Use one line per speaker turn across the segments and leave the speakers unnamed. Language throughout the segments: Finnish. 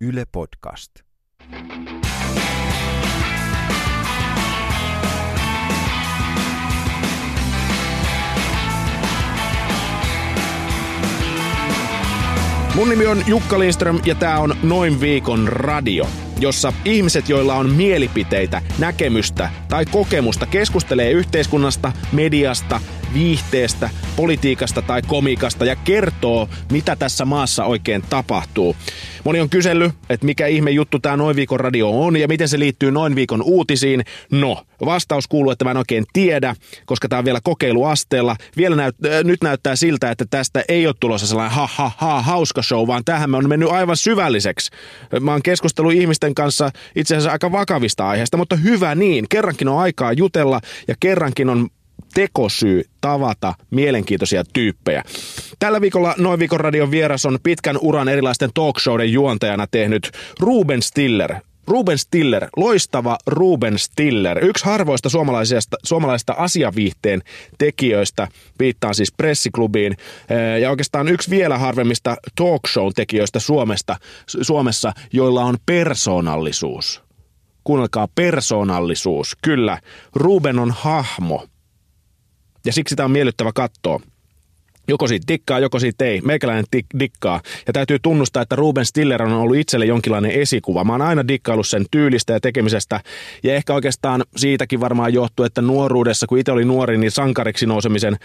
Yle Podcast.
Mun nimi on Jukka Lindström ja tää on Noin viikon radio, jossa ihmiset, joilla on mielipiteitä, näkemystä tai kokemusta, keskustelee yhteiskunnasta, mediasta, viihteestä, politiikasta tai komiikasta ja kertoo, mitä tässä maassa oikein tapahtuu. Moni on kysellyt, että mikä ihme juttu tämä Noin viikon radio on ja miten se liittyy Noin viikon uutisiin. No, vastaus kuuluu, että mä en oikein tiedä, koska tämä on vielä kokeiluasteella. Vielä näyt, äh, nyt näyttää siltä, että tästä ei ole tulossa sellainen ha ha ha hauska show, vaan tähän me on mennyt aivan syvälliseksi. Mä oon keskustellut ihmisten kanssa itse asiassa aika vakavista aiheista, mutta hyvä niin. Kerrankin on aikaa jutella ja kerrankin on tekosyy tavata mielenkiintoisia tyyppejä. Tällä viikolla Noin viikon radion vieras on pitkän uran erilaisten talkshowden juontajana tehnyt Ruben Stiller. Ruben Stiller, loistava Ruben Stiller, yksi harvoista suomalaisista, suomalaisista asiaviihteen tekijöistä, viittaan siis pressiklubiin, ja oikeastaan yksi vielä harvemmista talkshow tekijöistä Suomesta, Suomessa, joilla on persoonallisuus. Kuunnelkaa, persoonallisuus. Kyllä, Ruben on hahmo. Ja siksi tämä on miellyttävä katsoa. Joko siitä dikkaa, joko siitä ei. Meikäläinen tik- dikkaa. Ja täytyy tunnustaa, että Ruben Stiller on ollut itselle jonkinlainen esikuva. Mä oon aina dikkaillut sen tyylistä ja tekemisestä. Ja ehkä oikeastaan siitäkin varmaan johtuu, että nuoruudessa, kun itse oli nuori, niin sankariksi nousemisen,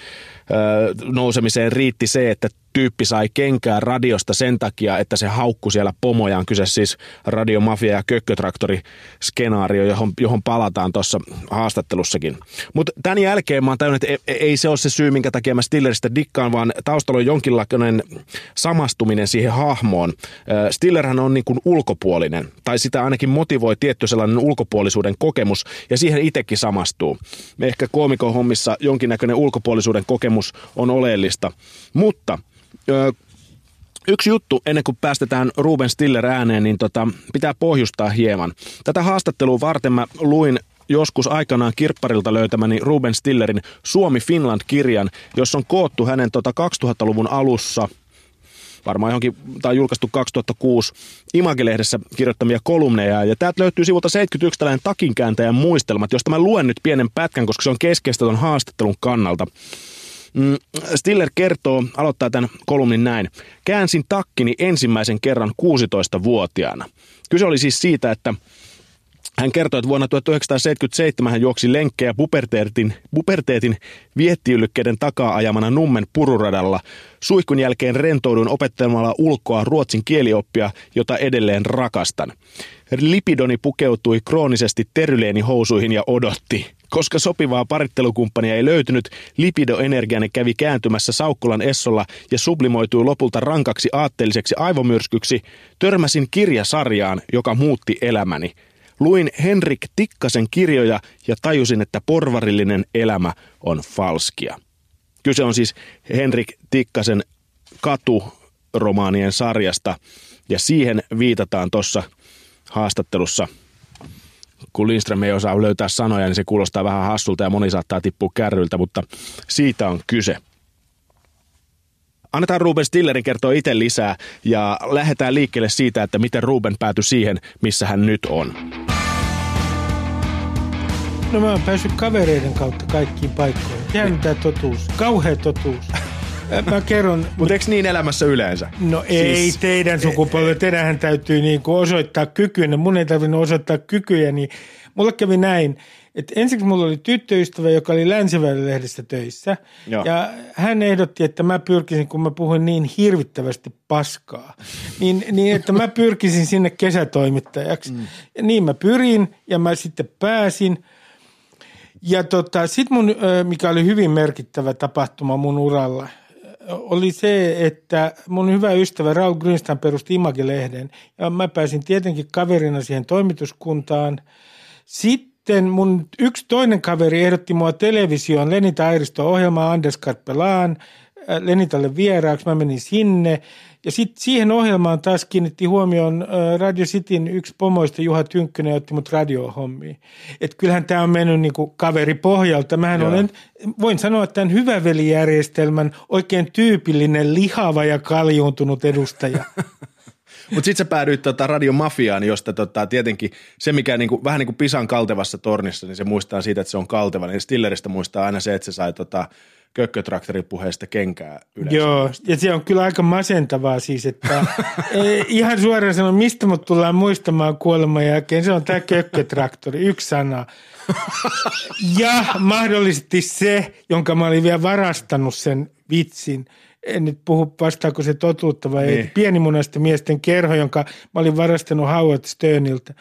öö, nousemiseen riitti se, että tyyppi sai kenkää radiosta sen takia, että se haukku siellä pomojaan. Kyse siis radiomafia ja kökkötraktori skenaario, johon, johon palataan tuossa haastattelussakin. Mutta tämän jälkeen mä oon tajunnut, että ei, ei se ole se syy, minkä takia mä Stilleristä dikkaan, vaan taustalla on jonkinlainen samastuminen siihen hahmoon. Stillerhän on niin kuin ulkopuolinen, tai sitä ainakin motivoi tietty sellainen ulkopuolisuuden kokemus, ja siihen itsekin samastuu. Ehkä koomikon hommissa jonkinnäköinen ulkopuolisuuden kokemus on oleellista, mutta Yksi juttu ennen kuin päästetään Ruben Stiller ääneen, niin tota, pitää pohjustaa hieman. Tätä haastattelua varten mä luin joskus aikanaan kirpparilta löytämäni Ruben Stillerin Suomi-Finland-kirjan, jossa on koottu hänen tota 2000-luvun alussa varmaan johonkin, tai julkaistu 2006 Image-lehdessä kirjoittamia kolumneja. Ja täältä löytyy sivulta 71 tällainen takinkääntäjän muistelmat, josta mä luen nyt pienen pätkän, koska se on keskeistä ton haastattelun kannalta. Mm, Stiller kertoo, aloittaa tämän kolumnin näin. Käänsin takkini ensimmäisen kerran 16-vuotiaana. Kyse oli siis siitä, että hän kertoi, että vuonna 1977 hän juoksi lenkkejä puberteetin, puberteetin viettiyllykkeiden takaa ajamana Nummen pururadalla. Suihkun jälkeen rentouduin opettelemalla ulkoa ruotsin kielioppia, jota edelleen rakastan. Lipidoni pukeutui kroonisesti teryleenihousuihin ja odotti. Koska sopivaa parittelukumppania ei löytynyt, lipidoenergiani kävi kääntymässä Saukkulan Essolla ja sublimoitui lopulta rankaksi aatteelliseksi aivomyrskyksi, törmäsin kirjasarjaan, joka muutti elämäni. Luin Henrik Tikkasen kirjoja ja tajusin, että porvarillinen elämä on falskia. Kyse on siis Henrik Tikkasen katuromaanien sarjasta ja siihen viitataan tuossa haastattelussa – kun Lindström ei osaa löytää sanoja, niin se kuulostaa vähän hassulta ja moni saattaa tippua kärryltä, mutta siitä on kyse. Annetaan Ruben Stillerin kertoa itse lisää ja lähdetään liikkeelle siitä, että miten Ruben päätyi siihen, missä hän nyt on.
No mä oon päässyt kavereiden kautta kaikkiin paikkoihin. Tiedän tämä totuus. Kauhea totuus. Mä kerron.
Mutta eikö niin elämässä yleensä?
No ei siis, teidän sukupolvi. Teidänhän täytyy niinku osoittaa kykyä. Mun ei tarvinnut osoittaa kykyjä. Niin mulle kävi näin, että ensiksi mulla oli tyttöystävä, joka oli lehdestä töissä. Joo. Ja hän ehdotti, että mä pyrkisin, kun mä puhuin niin hirvittävästi paskaa, niin, niin että mä pyrkisin sinne kesätoimittajaksi. Mm. Ja niin mä pyrin ja mä sitten pääsin. Ja tota, sitten mun, mikä oli hyvin merkittävä tapahtuma mun uralla – oli se, että mun hyvä ystävä Raul Grünstein perusti Image-lehden ja mä pääsin tietenkin kaverina siihen toimituskuntaan. Sitten mun yksi toinen kaveri ehdotti mua televisioon Lenita Airisto-ohjelmaa Anders Karpelaan äh, Lenitalle vieraaksi. Mä menin sinne ja sitten siihen ohjelmaan taas kiinnitti huomioon Radio Cityn yksi pomoista Juha Tynkkönen otti mut radiohommiin. Että kyllähän tämä on mennyt niinku kaveri pohjalta. Mähän Joo. olen, voin sanoa, että tämän hyvävelijärjestelmän oikein tyypillinen lihava ja kaljuuntunut edustaja.
Mutta sitten sä päädyit tota radiomafiaan, josta tota, tietenkin se, mikä niinku, vähän niin kuin Pisan kaltevassa tornissa, niin se muistaa siitä, että se on kalteva. Niin Stilleristä muistaa aina se, että se sai tota, kökkötraktorin puheesta kenkää yleensä.
Joo, ja se on kyllä aika masentavaa siis, että ihan suoraan sanon, mistä mut tullaan muistamaan kuoleman jälkeen, se on tämä kökkötraktori, yksi sana. Ja mahdollisesti se, jonka mä olin vielä varastanut sen vitsin, en nyt puhu vastaako se totuutta vai niin. ei, pienimunaisten miesten kerho, jonka mä olin varastanut Howard Sterniltä.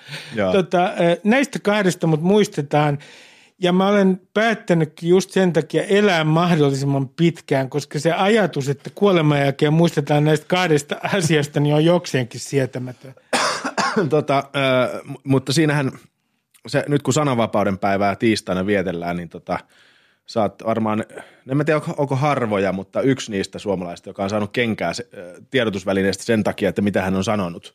Tota, näistä kahdesta mut muistetaan – ja mä olen päättänytkin just sen takia elää mahdollisimman pitkään, koska se ajatus, että kuoleman jälkeen muistetaan näistä kahdesta asiasta, niin on jokseenkin sietämätön.
tota, äh, mutta siinähän, se, nyt kun sananvapauden päivää tiistaina vietellään, niin tota, sä oot varmaan, en mä tiedä onko harvoja, mutta yksi niistä suomalaisista, joka on saanut kenkää se, tiedotusvälineestä sen takia, että mitä hän on sanonut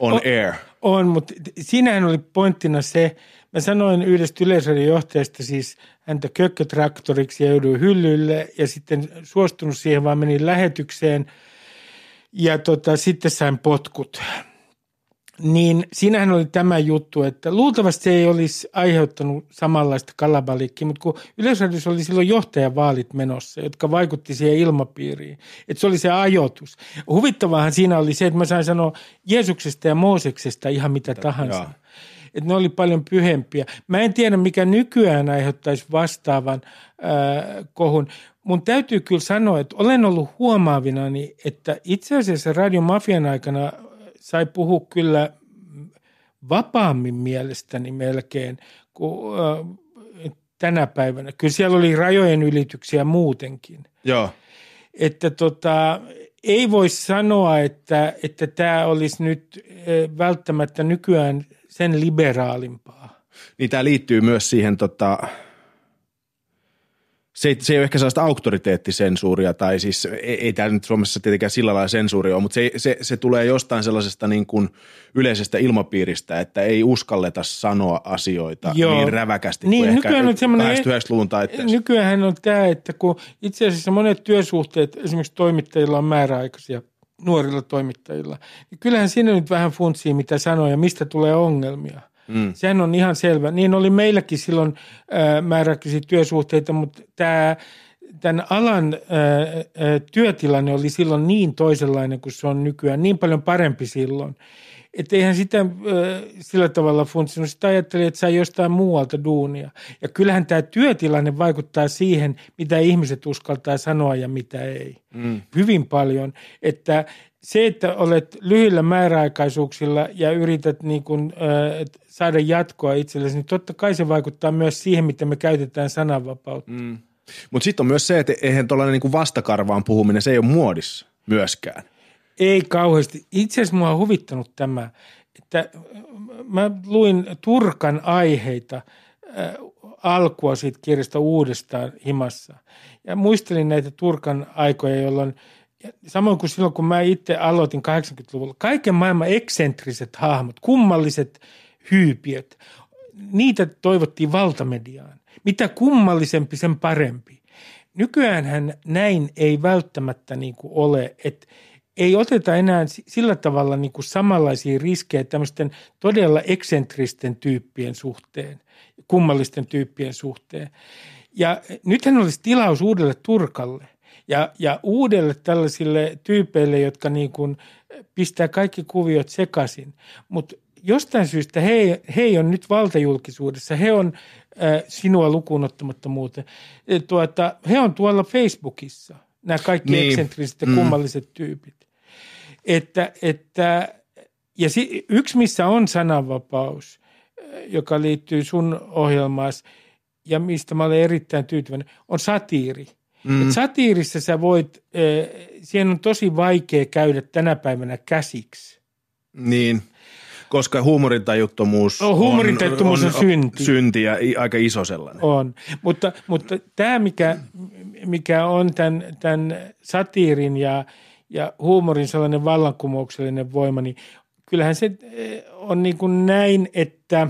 on, on air.
On, mutta siinähän oli pointtina se, Mä sanoin yhdestä yleisradion johtajasta siis häntä kökkötraktoriksi ja jouduin hyllylle ja sitten suostunut siihen, vaan menin lähetykseen ja tota, sitten sain potkut. Niin siinähän oli tämä juttu, että luultavasti se ei olisi aiheuttanut samanlaista kalabalikkiä, mutta kun Yleisradiossa oli silloin johtajavaalit menossa, jotka vaikutti siihen ilmapiiriin, että se oli se ajoitus. Huvittavaahan siinä oli se, että mä sain sanoa Jeesuksesta ja Mooseksesta ihan mitä tahansa. Ja että ne oli paljon pyhempiä. Mä en tiedä, mikä nykyään aiheuttaisi vastaavan äh, kohun. Mun täytyy kyllä sanoa, että olen ollut huomaavinani, että itse asiassa radiomafian aikana sai puhua kyllä vapaammin mielestäni melkein kuin äh, tänä päivänä. Kyllä siellä oli rajojen ylityksiä muutenkin.
Joo.
Että tota, ei voi sanoa, että, että tämä olisi nyt välttämättä nykyään sen liberaalimpaa.
Niin tämä liittyy myös siihen tota, se ei, se ei ole ehkä sellaista auktoriteettisensuuria, tai siis ei, ei tämä nyt Suomessa tietenkään sillä lailla sensuuri ole, mutta se, se, se tulee jostain sellaisesta niin kuin yleisestä ilmapiiristä, että ei uskalleta sanoa asioita Joo. niin räväkästi niin, kuin nykyään ehkä on 80-luvun taitteessa.
Nykyään on tämä, että kun itse asiassa monet työsuhteet, esimerkiksi toimittajilla on määräaikaisia – nuorilla toimittajilla. Niin kyllähän siinä nyt vähän funtsii, mitä sanoo ja mistä tulee ongelmia. Mm. Sehän on ihan selvä. Niin oli meilläkin silloin äh, määräaikaisia työsuhteita, mutta tämä tämän alan ää, työtilanne oli silloin niin toisenlainen kuin se on nykyään, niin paljon parempi silloin. Että eihän sitä ää, sillä tavalla funtsinut. Sitä ajatteli, että sai jostain muualta duunia. Ja kyllähän tämä työtilanne vaikuttaa siihen, mitä ihmiset uskaltaa sanoa ja mitä ei. Mm. Hyvin paljon. Että se, että olet lyhyillä määräaikaisuuksilla ja yrität niin kuin, äh, saada jatkoa itsellesi, niin totta kai se vaikuttaa myös siihen, miten me käytetään sananvapautta. Mm.
Mutta sitten on myös se, että eihän tuollainen niin vastakarvaan puhuminen, se ei ole muodissa myöskään.
Ei kauheasti. Itse asiassa mua on huvittanut tämä, että mä luin Turkan aiheita äh, alkua siitä kirjasta uudestaan himassa. Ja muistelin näitä Turkan aikoja, jolloin samoin kuin silloin, kun mä itse aloitin 80-luvulla, kaiken maailman eksentriset hahmot, kummalliset hyypiöt, niitä toivottiin valtamediaan. Mitä kummallisempi, sen parempi. Nykyäänhän näin ei välttämättä niin kuin ole, että ei oteta enää sillä tavalla niin kuin samanlaisia riskejä tämmöisten todella eksentristen tyyppien suhteen, kummallisten tyyppien suhteen. Ja nythän olisi tilaus uudelle Turkalle ja, ja uudelle tällaisille tyypeille, jotka niin kuin pistää kaikki kuviot sekaisin. Mutta jostain syystä he, he ei ole nyt valtajulkisuudessa. He on äh, sinua lukuun ottamatta muuten. E, tuota, he on tuolla Facebookissa, nämä kaikki niin. eksentriset ja mm. kummalliset tyypit. Että, että, ja si, yksi, missä on sananvapaus, joka liittyy sun ohjelmaasi ja mistä mä olen erittäin tyytyväinen, on satiiri. Mm. Et satiirissa sä voit, äh, siihen on tosi vaikea käydä tänä päivänä käsiksi.
Niin, koska huumorintajuttomuus
no, huumorintajuttomuus on, on, on synti.
synti ja aika iso sellainen.
On, mutta, mutta tämä mikä, mikä on tämän, tämän satiirin ja, ja huumorin sellainen vallankumouksellinen voima, niin kyllähän se on niin kuin näin, että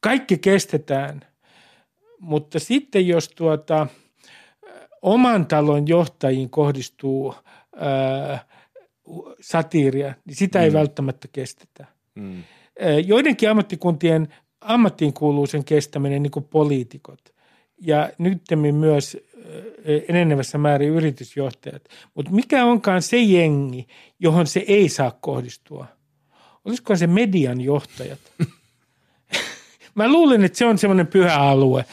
kaikki kestetään – mutta sitten jos tuota, oman talon johtajiin kohdistuu ää, satiiria, niin sitä ei välttämättä kestetä.
Mm.
Joidenkin ammattikuntien ammattiin kuuluu sen kestäminen niin kuin poliitikot ja nyttemmin myös enenevässä määrin yritysjohtajat. Mutta mikä onkaan se jengi, johon se ei saa kohdistua? Olisiko se median johtajat? Mä luulen, että se on semmoinen pyhä alue.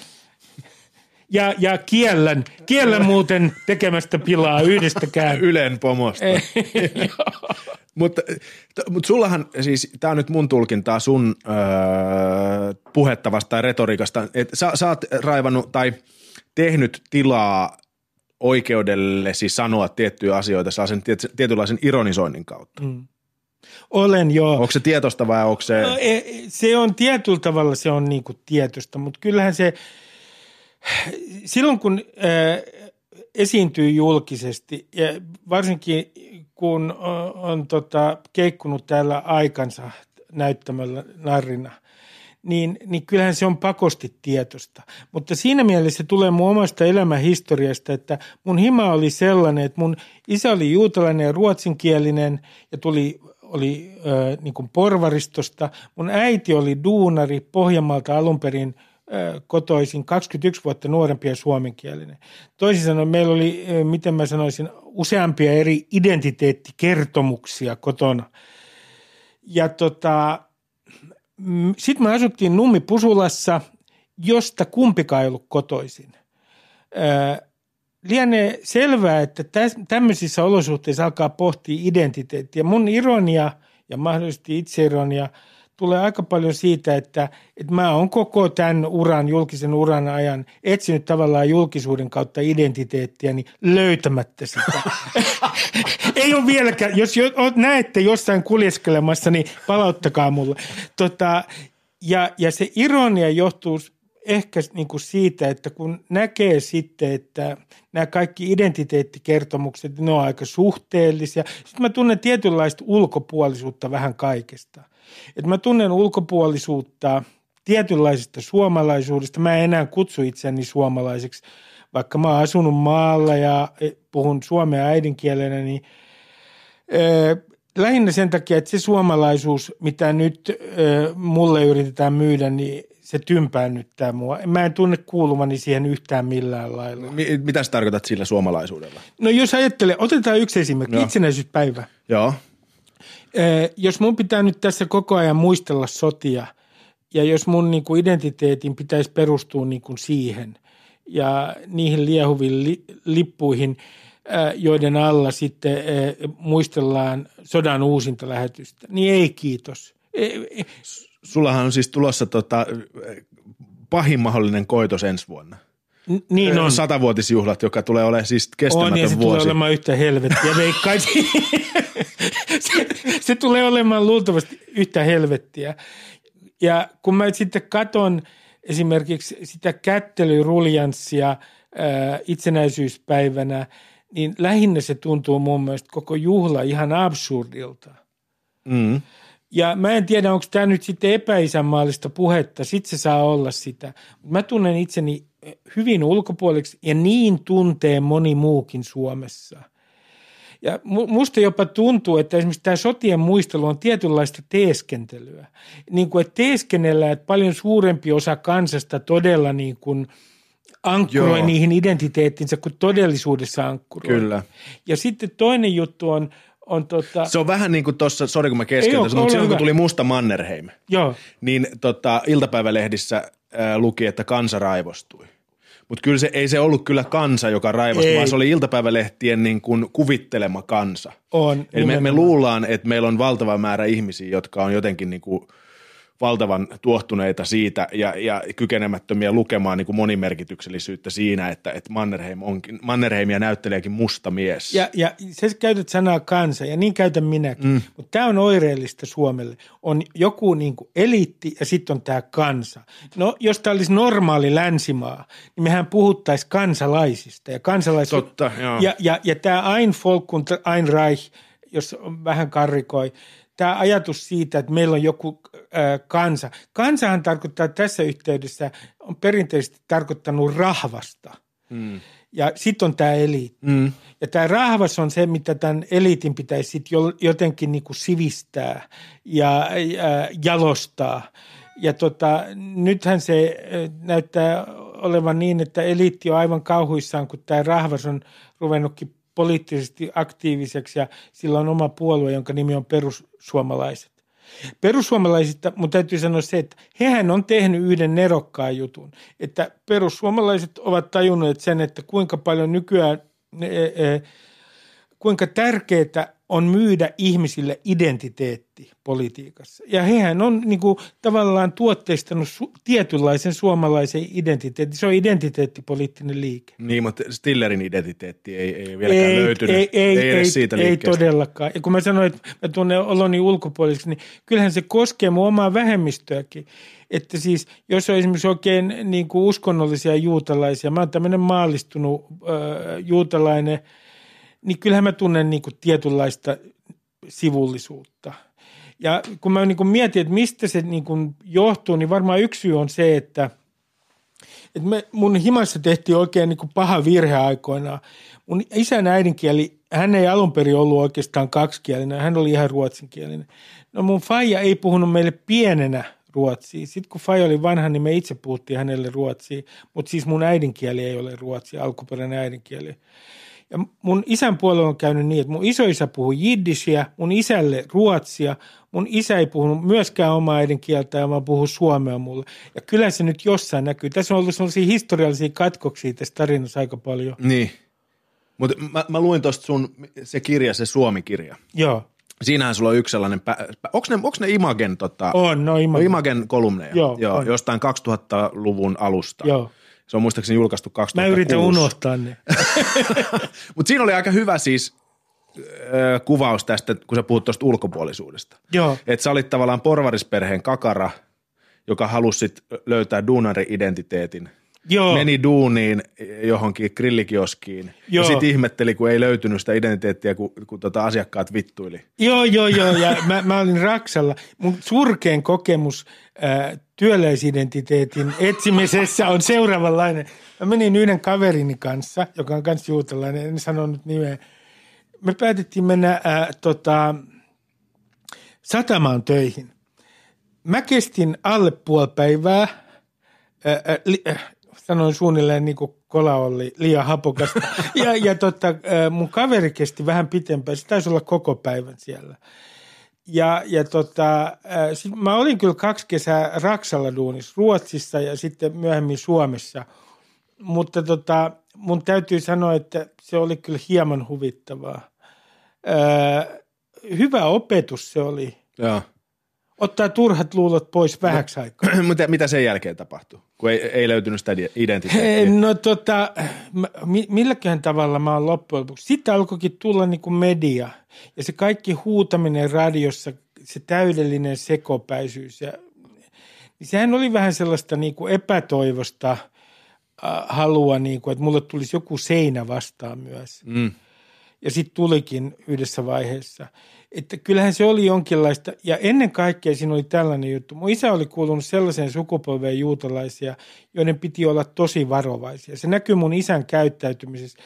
Ja, ja kiellän, kiellän muuten tekemästä pilaa yhdestäkään.
Ylen pomosta. mutta, mutta sullahan, siis tämä on nyt mun tulkintaa sun öö, puhetta vastaan retoriikasta, että sä, sä oot raivannut tai tehnyt tilaa oikeudellesi sanoa tiettyjä asioita sellaisen tietynlaisen ironisoinnin kautta. Mm.
Olen jo.
Onko se tietosta vai onko se?
No, e, se on tietyllä tavalla se on niinku tietosta, mutta kyllähän se, silloin kun äh, esiintyy julkisesti ja varsinkin kun on, on tota, keikkunut täällä aikansa näyttämällä narrina, niin, niin kyllähän se on pakosti tietosta. Mutta siinä mielessä se tulee mun omasta elämähistoriasta, että mun hima oli sellainen, että mun isä oli juutalainen ja ruotsinkielinen ja tuli oli äh, niin kuin porvaristosta. Mun äiti oli duunari Pohjanmaalta alun perin kotoisin, 21 vuotta nuorempi ja suomenkielinen. Toisin sanoen meillä oli, miten mä sanoisin, useampia eri identiteettikertomuksia kotona. Ja tota, sitten me asuttiin Nummi Pusulassa, josta kumpikaan ei ollut kotoisin. Äh, lienee selvää, että tämmöisissä olosuhteissa alkaa pohtia identiteettiä. Mun ironia ja mahdollisesti itseironia tulee aika paljon siitä, että, että mä oon koko tämän uran, julkisen uran ajan etsinyt tavallaan julkisuuden kautta identiteettiä, niin löytämättä sitä. Ei ole vieläkään, jos jo, näette jossain kuljeskelemassa, niin palauttakaa mulle. Tota, ja, ja se ironia johtuu ehkä niin kuin siitä, että kun näkee sitten, että nämä kaikki identiteettikertomukset, ne on aika suhteellisia. Sitten mä tunnen tietynlaista ulkopuolisuutta vähän kaikesta. Että mä tunnen ulkopuolisuutta tietynlaisesta suomalaisuudesta. Mä en enää kutsu itseäni suomalaiseksi, vaikka mä oon asunut maalla ja e, puhun suomea äidinkielenä, niin lähinnä sen takia, että se suomalaisuus, mitä nyt mulle yritetään myydä, niin se tympäännyttää mua. Mä en tunne kuulumani siihen yhtään millään lailla.
M- mitä sä tarkoitat sillä suomalaisuudella?
No jos ajattelee, otetaan yksi esimerkki, Joo. itsenäisyyspäivä.
Joo.
Jos mun pitää nyt tässä koko ajan muistella sotia, ja jos mun niin kuin identiteetin pitäisi perustua niin kuin siihen, ja niihin liehuviin li- lippuihin, joiden alla sitten muistellaan sodan uusinta lähetystä, niin ei kiitos.
Sullahan on siis tulossa tota, pahin mahdollinen koitos ensi vuonna.
Niin on.
Satavuotisjuhlat, joka tulee olemaan siis kestämätön
on, ja se
vuosi.
tulee olemaan yhtä helvettiä, veikkaisin. se, tulee olemaan luultavasti yhtä helvettiä. Ja kun mä sitten katon esimerkiksi sitä kättelyrulianssia ää, itsenäisyyspäivänä, niin lähinnä se tuntuu mun mielestä koko juhla ihan absurdilta.
Mm.
Ja mä en tiedä, onko tämä nyt sitten epäisänmaallista puhetta, sitten se saa olla sitä. Mä tunnen itseni hyvin ulkopuoliksi ja niin tuntee moni muukin Suomessa. Ja musta jopa tuntuu, että esimerkiksi tämä sotien muistelu on tietynlaista teeskentelyä. Niin kuin, että teeskennellään, että paljon suurempi osa kansasta todella niin kuin ankkuroi Joo. niihin identiteettinsä kuin todellisuudessa ankkuroi.
Kyllä.
Ja sitten toinen juttu on, on tota...
Se on vähän niin kuin tuossa, sori kun mä keskeytän, mutta silloin kun tuli Musta Mannerheim,
Joo.
niin tota, iltapäivälehdissä äh, luki, että kansa raivostui. Mutta kyllä se ei se ollut kyllä kansa, joka raivostui, ei. vaan se oli iltapäivälehtien niin kuin kuvittelema kansa.
On.
Eli me, me luullaan, että meillä on valtava määrä ihmisiä, jotka on jotenkin niin kuin – valtavan tuohtuneita siitä ja, ja kykenemättömiä lukemaan niin kuin monimerkityksellisyyttä siinä, että, että Mannerheim onkin, Mannerheimia näytteleekin musta mies.
Ja, ja se käytät sanaa kansa ja niin käytän minäkin, mm. mutta tämä on oireellista Suomelle. On joku niin kuin eliitti ja sitten on tämä kansa. No jos tämä olisi normaali länsimaa, niin mehän puhuttaisiin kansalaisista ja kansalais...
Totta, joo.
Ja, ja, ja tämä Ein Volk und Ein Reich, jos vähän karrikoi, tämä ajatus siitä, että meillä on joku kansa. Kansahan tarkoittaa tässä yhteydessä, on perinteisesti tarkoittanut rahvasta.
Hmm.
Ja sitten on tämä eliitti.
Mm.
Ja tämä rahvas on se, mitä tämän eliitin pitäisi sit jotenkin niinku sivistää ja, ja jalostaa. Ja tota, nythän se näyttää olevan niin, että eliitti on aivan kauhuissaan, kun tämä rahvas on ruvennutkin poliittisesti aktiiviseksi ja sillä on oma puolue, jonka nimi on perussuomalaiset. Perussuomalaisista, mutta täytyy sanoa se, että hehän on tehnyt yhden nerokkaan jutun, että perussuomalaiset ovat tajunneet sen, että kuinka paljon nykyään, kuinka tärkeää on myydä ihmisille identiteetti politiikassa. Ja hehän on niin kuin, tavallaan tuotteistanut su- tietynlaisen suomalaisen identiteetin. Se on identiteettipoliittinen liike.
Niin, mutta Stillerin identiteetti ei, ei vieläkään
ei,
löytynyt.
Ei, ei,
ei,
ei,
siitä
ei todellakaan. Ja kun mä sanoin, että mä tunnen oloni ulkopuoliseksi, niin kyllähän se koskee mun omaa vähemmistöäkin. Että siis, jos on esimerkiksi oikein niin kuin uskonnollisia juutalaisia, mä oon tämmöinen maallistunut äh, juutalainen – niin kyllähän mä tunnen niin kuin tietynlaista sivullisuutta. Ja kun mä niin kuin mietin, että mistä se niin kuin johtuu, niin varmaan yksi syy on se, että, että me, mun himassa tehtiin oikein niin paha virhe aikoinaan. Mun isän äidinkieli, hän ei alun perin ollut oikeastaan kaksikielinen, hän oli ihan ruotsinkielinen. No mun faija ei puhunut meille pienenä ruotsia. Sitten kun Faija oli vanha, niin me itse puhuttiin hänelle ruotsia, mutta siis mun äidinkieli ei ole ruotsia, alkuperäinen äidinkieli. Ja mun isän puolella on käynyt niin, että mun isoisä puhui jiddisiä, mun isälle ruotsia, mun isä ei puhunut myöskään omaa äidinkieltä ja mä puhun suomea mulle. Ja kyllä se nyt jossain näkyy. Tässä on ollut sellaisia historiallisia katkoksia tässä tarinassa aika paljon.
Niin. Mutta mä, mä luin tuosta sun se kirja, se Suomi-kirja.
Joo.
Siinähän sulla on yksi sellainen, onko ne, onko ne Imagen, tota,
on, no Imagen.
Imagen kolumneja,
Joo,
Joo
on.
jostain 2000-luvun alusta.
Joo.
Se on muistaakseni julkaistu 2006.
Mä yritän unohtaa ne.
Mutta siinä oli aika hyvä siis kuvaus tästä, kun sä puhut tuosta ulkopuolisuudesta.
Joo.
Että sä olit tavallaan porvarisperheen kakara, joka halusi löytää duunari-identiteetin.
Joo.
Meni duuniin johonkin grillikioskiin
Joo.
ja sitten ihmetteli, kun ei löytynyt sitä identiteettiä, kun, kun tota asiakkaat vittuili.
Joo, joo, joo. Ja mä, mä olin Raksalla. Mun surkein kokemus äh, työläisidentiteetin etsimisessä on seuraavanlainen. Mä menin yhden kaverini kanssa, joka on myös juutalainen, en sano nyt nimeä. Me päätettiin mennä äh, tota, satamaan töihin. Mä kestin alle puoli päivää. Sanoin suunnilleen niin kuin kola oli liian hapokasta. Ja, ja tota, mun kaveri kesti vähän pitempään. Se taisi olla koko päivän siellä. Ja, ja tota, sit mä olin kyllä kaksi kesää Raksalla duunissa, Ruotsissa ja sitten myöhemmin Suomessa. Mutta tota, mun täytyy sanoa, että se oli kyllä hieman huvittavaa. Äh, hyvä opetus se oli.
Joo.
Ottaa turhat luulot pois vähäksi aikaa.
mitä, mitä sen jälkeen tapahtui, kun ei, ei löytynyt sitä identiteettiä?
No tota, milläköhän tavalla mä oon loppujen lopuksi. Sitten alkoikin tulla niinku media ja se kaikki huutaminen radiossa, se täydellinen sekopäisyys. Ja, niin sehän oli vähän sellaista niinku epätoivosta äh, halua, niinku, että mulle tulisi joku seinä vastaan myös.
Mm.
Ja sitten tulikin yhdessä vaiheessa. Että kyllähän se oli jonkinlaista, ja ennen kaikkea siinä oli tällainen juttu. Mun isä oli kuulunut sellaiseen sukupolveen juutalaisia, joiden piti olla tosi varovaisia. Se näkyy mun isän käyttäytymisessä.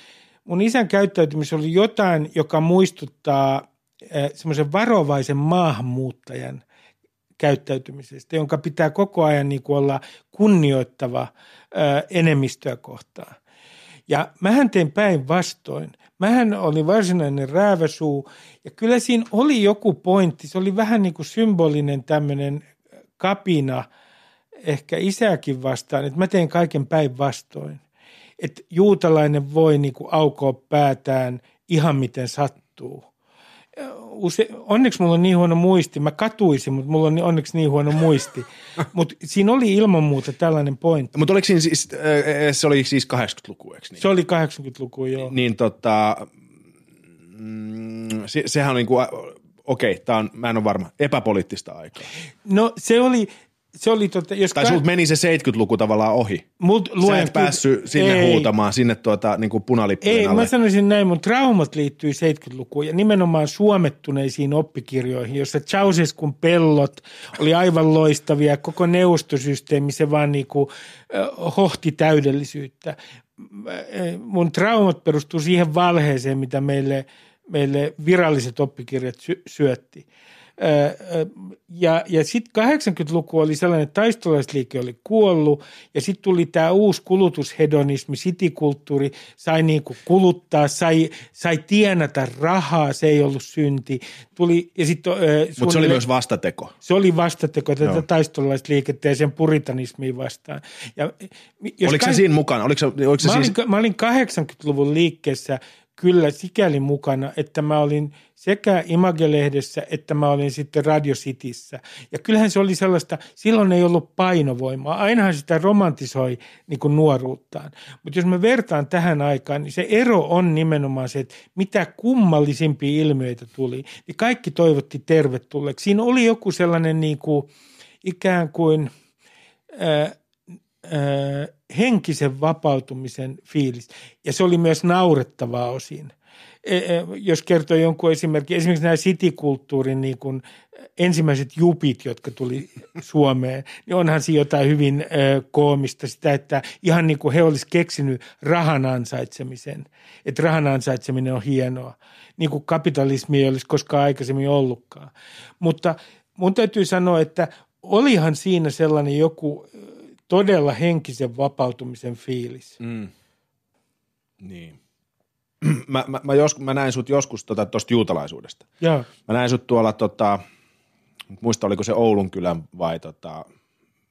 Mun isän käyttäytymisessä oli jotain, joka muistuttaa eh, semmoisen varovaisen maahanmuuttajan käyttäytymisestä, jonka pitää koko ajan niin olla kunnioittava eh, enemmistöä kohtaan. Ja mähän tein päinvastoin. Mähän oli varsinainen rääväsuu ja kyllä siinä oli joku pointti. Se oli vähän niin kuin symbolinen tämmöinen kapina ehkä isääkin vastaan, että mä tein kaiken päinvastoin. Että juutalainen voi niin kuin aukoa päätään ihan miten sattuu. Use, onneksi mulla on niin huono muisti. Mä katuisin, mutta mulla on niin- onneksi niin huono muisti. Mutta siinä oli ilman muuta tällainen pointti.
Mutta oliko siinä siis, äh, se oli siis 80-luku, eikö niin?
Se oli 80-luku, joo.
Niin tota, mm, se, sehän on niin kuin, okei, tää on, mä en ole varma, epäpoliittista aikaa.
No se oli, se oli tota, jos
Tai
ka-
sulta meni se 70-luku tavallaan ohi.
mut
Sä
luen
et päässyt sinne
ei,
huutamaan, sinne tuota, niin kuin punalippujen
Ei,
alle.
mä sanoisin näin, mun traumat liittyy 70-lukuun ja nimenomaan suomettuneisiin oppikirjoihin, jossa Ceausescun pellot oli aivan loistavia, koko neuvostosysteemi se vaan niinku, äh, hohti täydellisyyttä. mun traumat perustuu siihen valheeseen, mitä meille, meille viralliset oppikirjat sy- syötti. Ja, ja sitten 80-luku oli sellainen, että taistolaisliike oli kuollut ja sitten tuli tämä uusi kulutushedonismi, sitikulttuuri, sai niinku kuluttaa, sai, sai tienata rahaa, se ei ollut synti. Tuli, ja sit,
Mutta se oli myös vastateko.
Se oli vastateko tätä Joo. taistolaisliikettä ja sen puritanismiin vastaan. Ja,
jos oliko kai, se siinä mukana? Oliko se, oliko se
mä, olin, mä olin 80-luvun liikkeessä kyllä sikäli mukana, että mä olin sekä Image-lehdessä että mä olin sitten Radio Cityssä. Ja kyllähän se oli sellaista, silloin ei ollut painovoimaa. Ainahan sitä romantisoi niin kuin nuoruuttaan. Mutta jos mä vertaan tähän aikaan, niin se ero on nimenomaan se, että mitä kummallisimpia ilmiöitä tuli, niin kaikki toivotti tervetulleeksi. Siinä oli joku sellainen niin kuin, ikään kuin... Ää, henkisen vapautumisen fiilis. Ja se oli myös naurettavaa osin. E, e, jos kertoo jonkun esimerkki, esimerkiksi nämä sitikulttuurin niin kuin ensimmäiset jupit, jotka tuli Suomeen, niin onhan siinä jotain hyvin koomista sitä, että ihan niin kuin he olisivat keksinyt rahan ansaitsemisen, että rahan ansaitseminen on hienoa, niin kuin kapitalismi ei olisi koskaan aikaisemmin ollutkaan. Mutta mun täytyy sanoa, että olihan siinä sellainen joku todella henkisen vapautumisen fiilis. Mm.
Niin. Mä, mä, mä, jos, mä näin sut joskus tuosta tota, juutalaisuudesta.
Joo.
Mä näin sut tuolla, tota, muista oliko se Oulun kylän vai tota,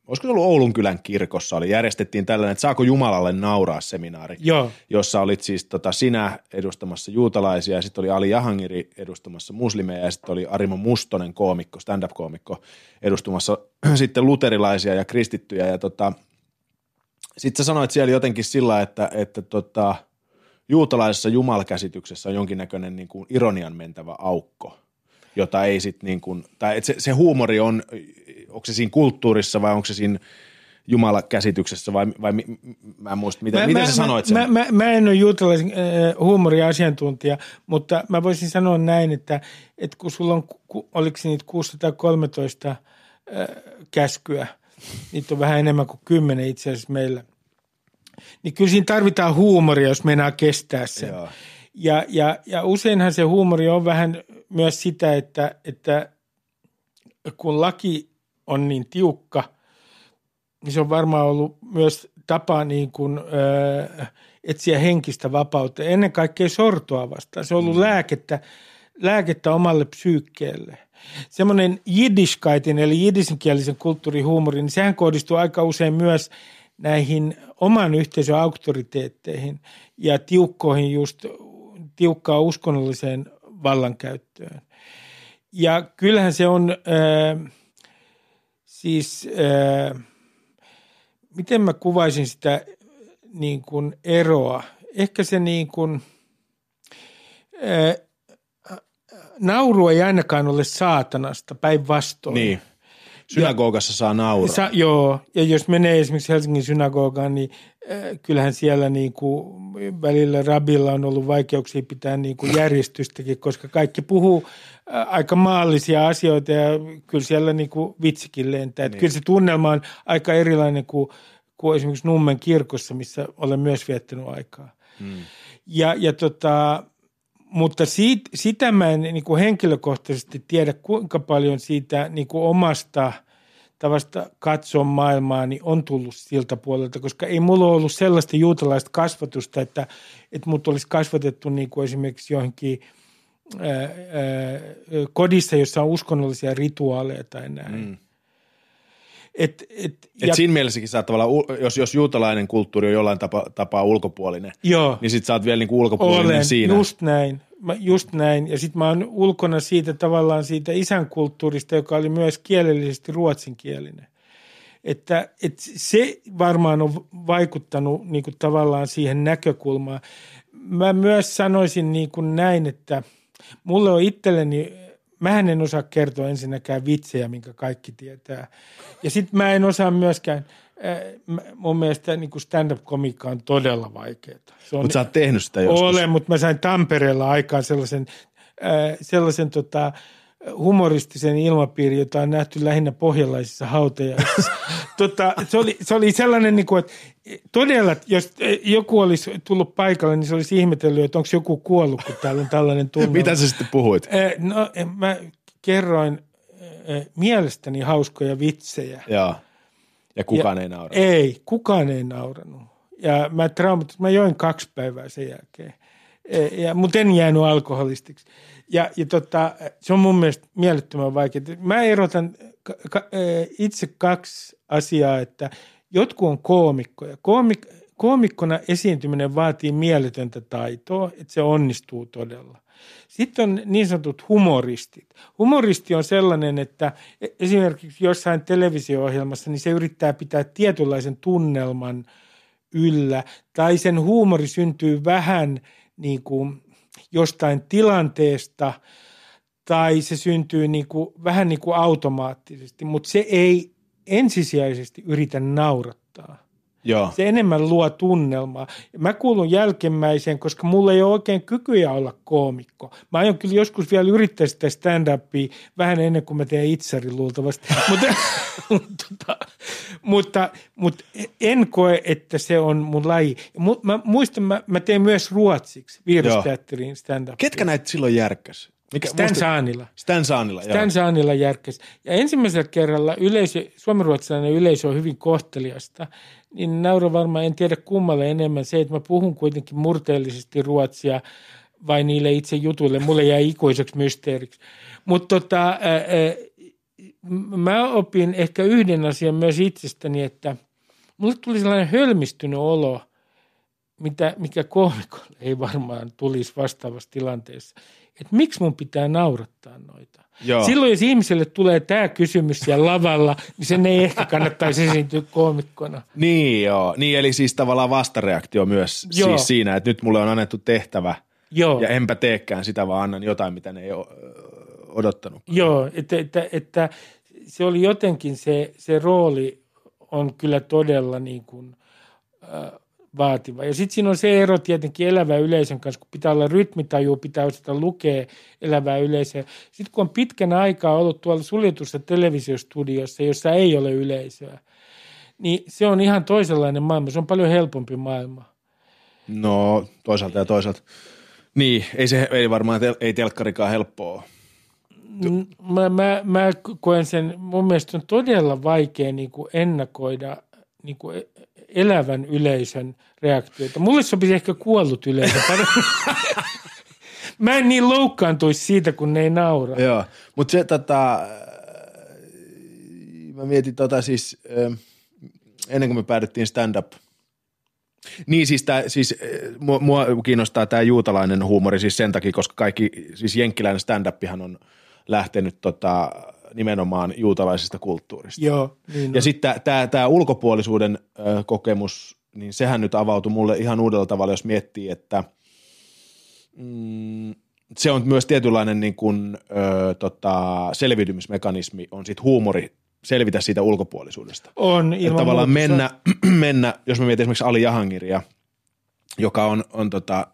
olisiko se ollut Oulun kylän kirkossa, oli, järjestettiin tällainen, että saako Jumalalle nauraa seminaari,
Joo.
jossa olit siis tota, sinä edustamassa juutalaisia ja sitten oli Ali Jahangiri edustamassa muslimeja ja sitten oli Arimo Mustonen koomikko, stand-up-koomikko edustamassa sitten luterilaisia ja kristittyjä ja tota, sitten sä sanoit siellä jotenkin sillä, että, että tota, juutalaisessa jumalkäsityksessä on jonkinnäköinen niin kuin ironian mentävä aukko, jota ei sitten niin kuin, tai se, se huumori on onko se siinä kulttuurissa vai onko se siinä Jumala-käsityksessä vai, vai mä en muista, miten, mä, miten mä, sä sanoit sen?
Mä, mä, mä en ole juutalaisen äh, huumoriasiantuntija, mutta mä voisin sanoa näin, että, että kun sulla on, ku, oliko se niitä 613 äh, käskyä, niitä on vähän enemmän kuin kymmenen itse asiassa meillä, niin kyllä siinä tarvitaan huumoria, jos meinaa kestää sen. Joo. Ja, ja, ja useinhan se huumori on vähän myös sitä, että, että kun laki on niin tiukka, niin se on varmaan ollut myös tapa niin kuin, ö, etsiä henkistä vapautta. Ennen kaikkea sortoa vastaan. Se on ollut mm. lääkettä, lääkettä omalle psyykkeelle. Semmoinen jiddishkaitin eli jiddisinkielisen kulttuurihuumori, niin sehän kohdistuu aika usein myös näihin oman yhteisön auktoriteetteihin ja tiukkoihin just tiukkaa uskonnolliseen vallankäyttöön. Ja kyllähän se on... Ö, Siis äh, miten mä kuvaisin sitä niin kuin eroa? Ehkä se niin kuin, äh, nauru ei ainakaan ole saatanasta, päinvastoin.
Niin. Synagogassa ja, saa nauraa. Sa,
joo, ja jos menee esimerkiksi Helsingin synagogaan, niin äh, kyllähän siellä niin kuin välillä rabilla on ollut vaikeuksia pitää niin kuin järjestystäkin, koska kaikki puhuu äh, aika maallisia asioita ja kyllä siellä niin kuin vitsikin lentää. Niin. Kyllä se tunnelma on aika erilainen kuin, kuin esimerkiksi Nummen kirkossa, missä olen myös viettänyt aikaa. Hmm. Ja, ja tota, mutta siitä, sitä mä en niin kuin henkilökohtaisesti tiedä, kuinka paljon siitä niin kuin omasta tavasta katsoa maailmaa niin on tullut siltä puolelta, koska ei mulla ollut sellaista juutalaista kasvatusta, että, että mut olisi kasvatettu niin kuin esimerkiksi johonkin ää, ää, kodissa, jossa on uskonnollisia rituaaleja tai näin. Mm.
Et, et, et ja, siinä mielessäkin sä tavallaan, jos, jos juutalainen kulttuuri on jollain tapa, tapaa ulkopuolinen,
joo,
niin sit sä oot vielä niin kuin ulkopuolinen
olen,
siinä.
just näin. Mä, just näin. Ja sitten mä oon ulkona siitä tavallaan siitä isän kulttuurista, joka oli myös kielellisesti ruotsinkielinen. Että, että se varmaan on vaikuttanut niin kuin tavallaan siihen näkökulmaan. Mä myös sanoisin niin kuin näin, että mulle on itselleni mä en osaa kertoa ensinnäkään vitsejä, minkä kaikki tietää. Ja sitten mä en osaa myöskään, mun mielestä niin stand-up-komiikka on todella vaikeaa.
Mutta sä oot tehnyt sitä joskus.
Olen, mutta mä sain Tampereella aikaan sellaisen, äh, sellaisen tota, humoristisen ilmapiiri, jota on nähty lähinnä pohjalaisissa hautajaisissa. tota, se, oli, se oli sellainen, niin kuin, että todella, jos joku olisi tullut paikalle, niin se olisi ihmetellyt, että onko joku kuollut, kun täällä on tällainen tunne.
Mitä sä sitten puhuit?
No, mä kerroin mielestäni hauskoja vitsejä.
Joo. Ja kukaan ja, ei nauranut.
Ei, kukaan ei nauranut. Ja mä traumatin, mä join kaksi päivää sen jälkeen. E, ja, mutta en jäänyt alkoholistiksi. Ja, ja tota, se on mun mielestä mielettömän vaikeaa. Mä erotan ka, e, itse kaksi asiaa, että jotkut on koomikkoja. Koomik, koomikkona esiintyminen vaatii mieletöntä taitoa, että se onnistuu todella. Sitten on niin sanotut humoristit. Humoristi on sellainen, että esimerkiksi jossain televisio-ohjelmassa niin se yrittää pitää tietynlaisen tunnelman yllä. Tai sen huumori syntyy vähän niin kuin jostain tilanteesta tai se syntyy niin kuin, vähän niin kuin automaattisesti, mutta se ei ensisijaisesti yritä naurattaa.
Joo.
Se enemmän luo tunnelmaa. Mä kuulun jälkimmäiseen, koska mulla ei ole oikein kykyjä olla koomikko. Mä aion kyllä joskus vielä yrittää sitä stand-upia vähän ennen kuin mä teen itsari luultavasti. mutta, tota, mutta, mutta en koe, että se on mun laji. Mä muistan, mä, mä teen myös ruotsiksi virusteatteriin stand-up.
Ketkä näitä silloin järkkäs?
Mikä, Stan musta, Saanila.
Stan Saanila,
Stan joo. Saanila järkkäs. Ja ensimmäisellä kerralla yleisö, suomenruotsalainen yleisö on hyvin kohteliasta niin naura varmaan en tiedä kummalle enemmän se, että mä puhun kuitenkin murteellisesti ruotsia vai niille itse jutuille. Mulle jäi ikuiseksi mysteeriksi. Mutta tota, mä opin ehkä yhden asian myös itsestäni, että mulle tuli sellainen hölmistynyt olo, mitä, mikä koomikolle ei varmaan tulisi vastaavassa tilanteessa. Että miksi mun pitää naurattaa noita? Joo. Silloin jos ihmiselle tulee tämä kysymys siellä lavalla, niin sen ei ehkä kannattaisi esiintyä koomikkona.
Niin joo, niin eli siis tavallaan vastareaktio myös joo. siis siinä, että nyt mulle on annettu tehtävä joo. ja enpä teekään sitä, vaan annan jotain, mitä ne ei ole odottanut.
Joo, että, että, että se oli jotenkin se, se rooli on kyllä todella niin kuin, äh, vaativa. Ja sitten siinä on se ero tietenkin elävän yleisön kanssa, kun pitää olla rytmitaju, pitää osata lukea elävää yleisöä. Sitten kun on pitkän aikaa ollut tuolla suljetussa televisiostudiossa, jossa ei ole yleisöä, niin se on ihan toisenlainen maailma. Se on paljon helpompi maailma.
No toisaalta ja toisaalta. Niin, ei se ei varmaan tel, ei telkkarikaan helppoa.
Mä, mä, mä koen sen, mun mielestä on todella vaikea niin kuin ennakoida niin kuin elävän yleisön reaktioita. Mulle sopisi ehkä kuollut yleisö. Mä en niin loukkaantuisi siitä, kun ne ei naura.
Joo, mutta se tota, mä mietin tota siis, ennen kuin me päädyttiin stand-up niin siis, tää, siis mua, mua kiinnostaa tämä juutalainen huumori siis sen takia, koska kaikki, siis jenkkiläinen stand-upihan on lähtenyt tota, nimenomaan juutalaisesta kulttuurista.
Joo, niin
ja sitten tämä ulkopuolisuuden ö, kokemus, niin sehän nyt avautui mulle ihan uudella tavalla, jos miettii, että mm, se on myös tietynlainen niin kuin, ö, tota, selviytymismekanismi, on sitten huumori selvitä siitä ulkopuolisuudesta.
On,
ilman Tavallaan mennä, mennä, jos me mietin esimerkiksi Ali Jahangiria, joka on, on tota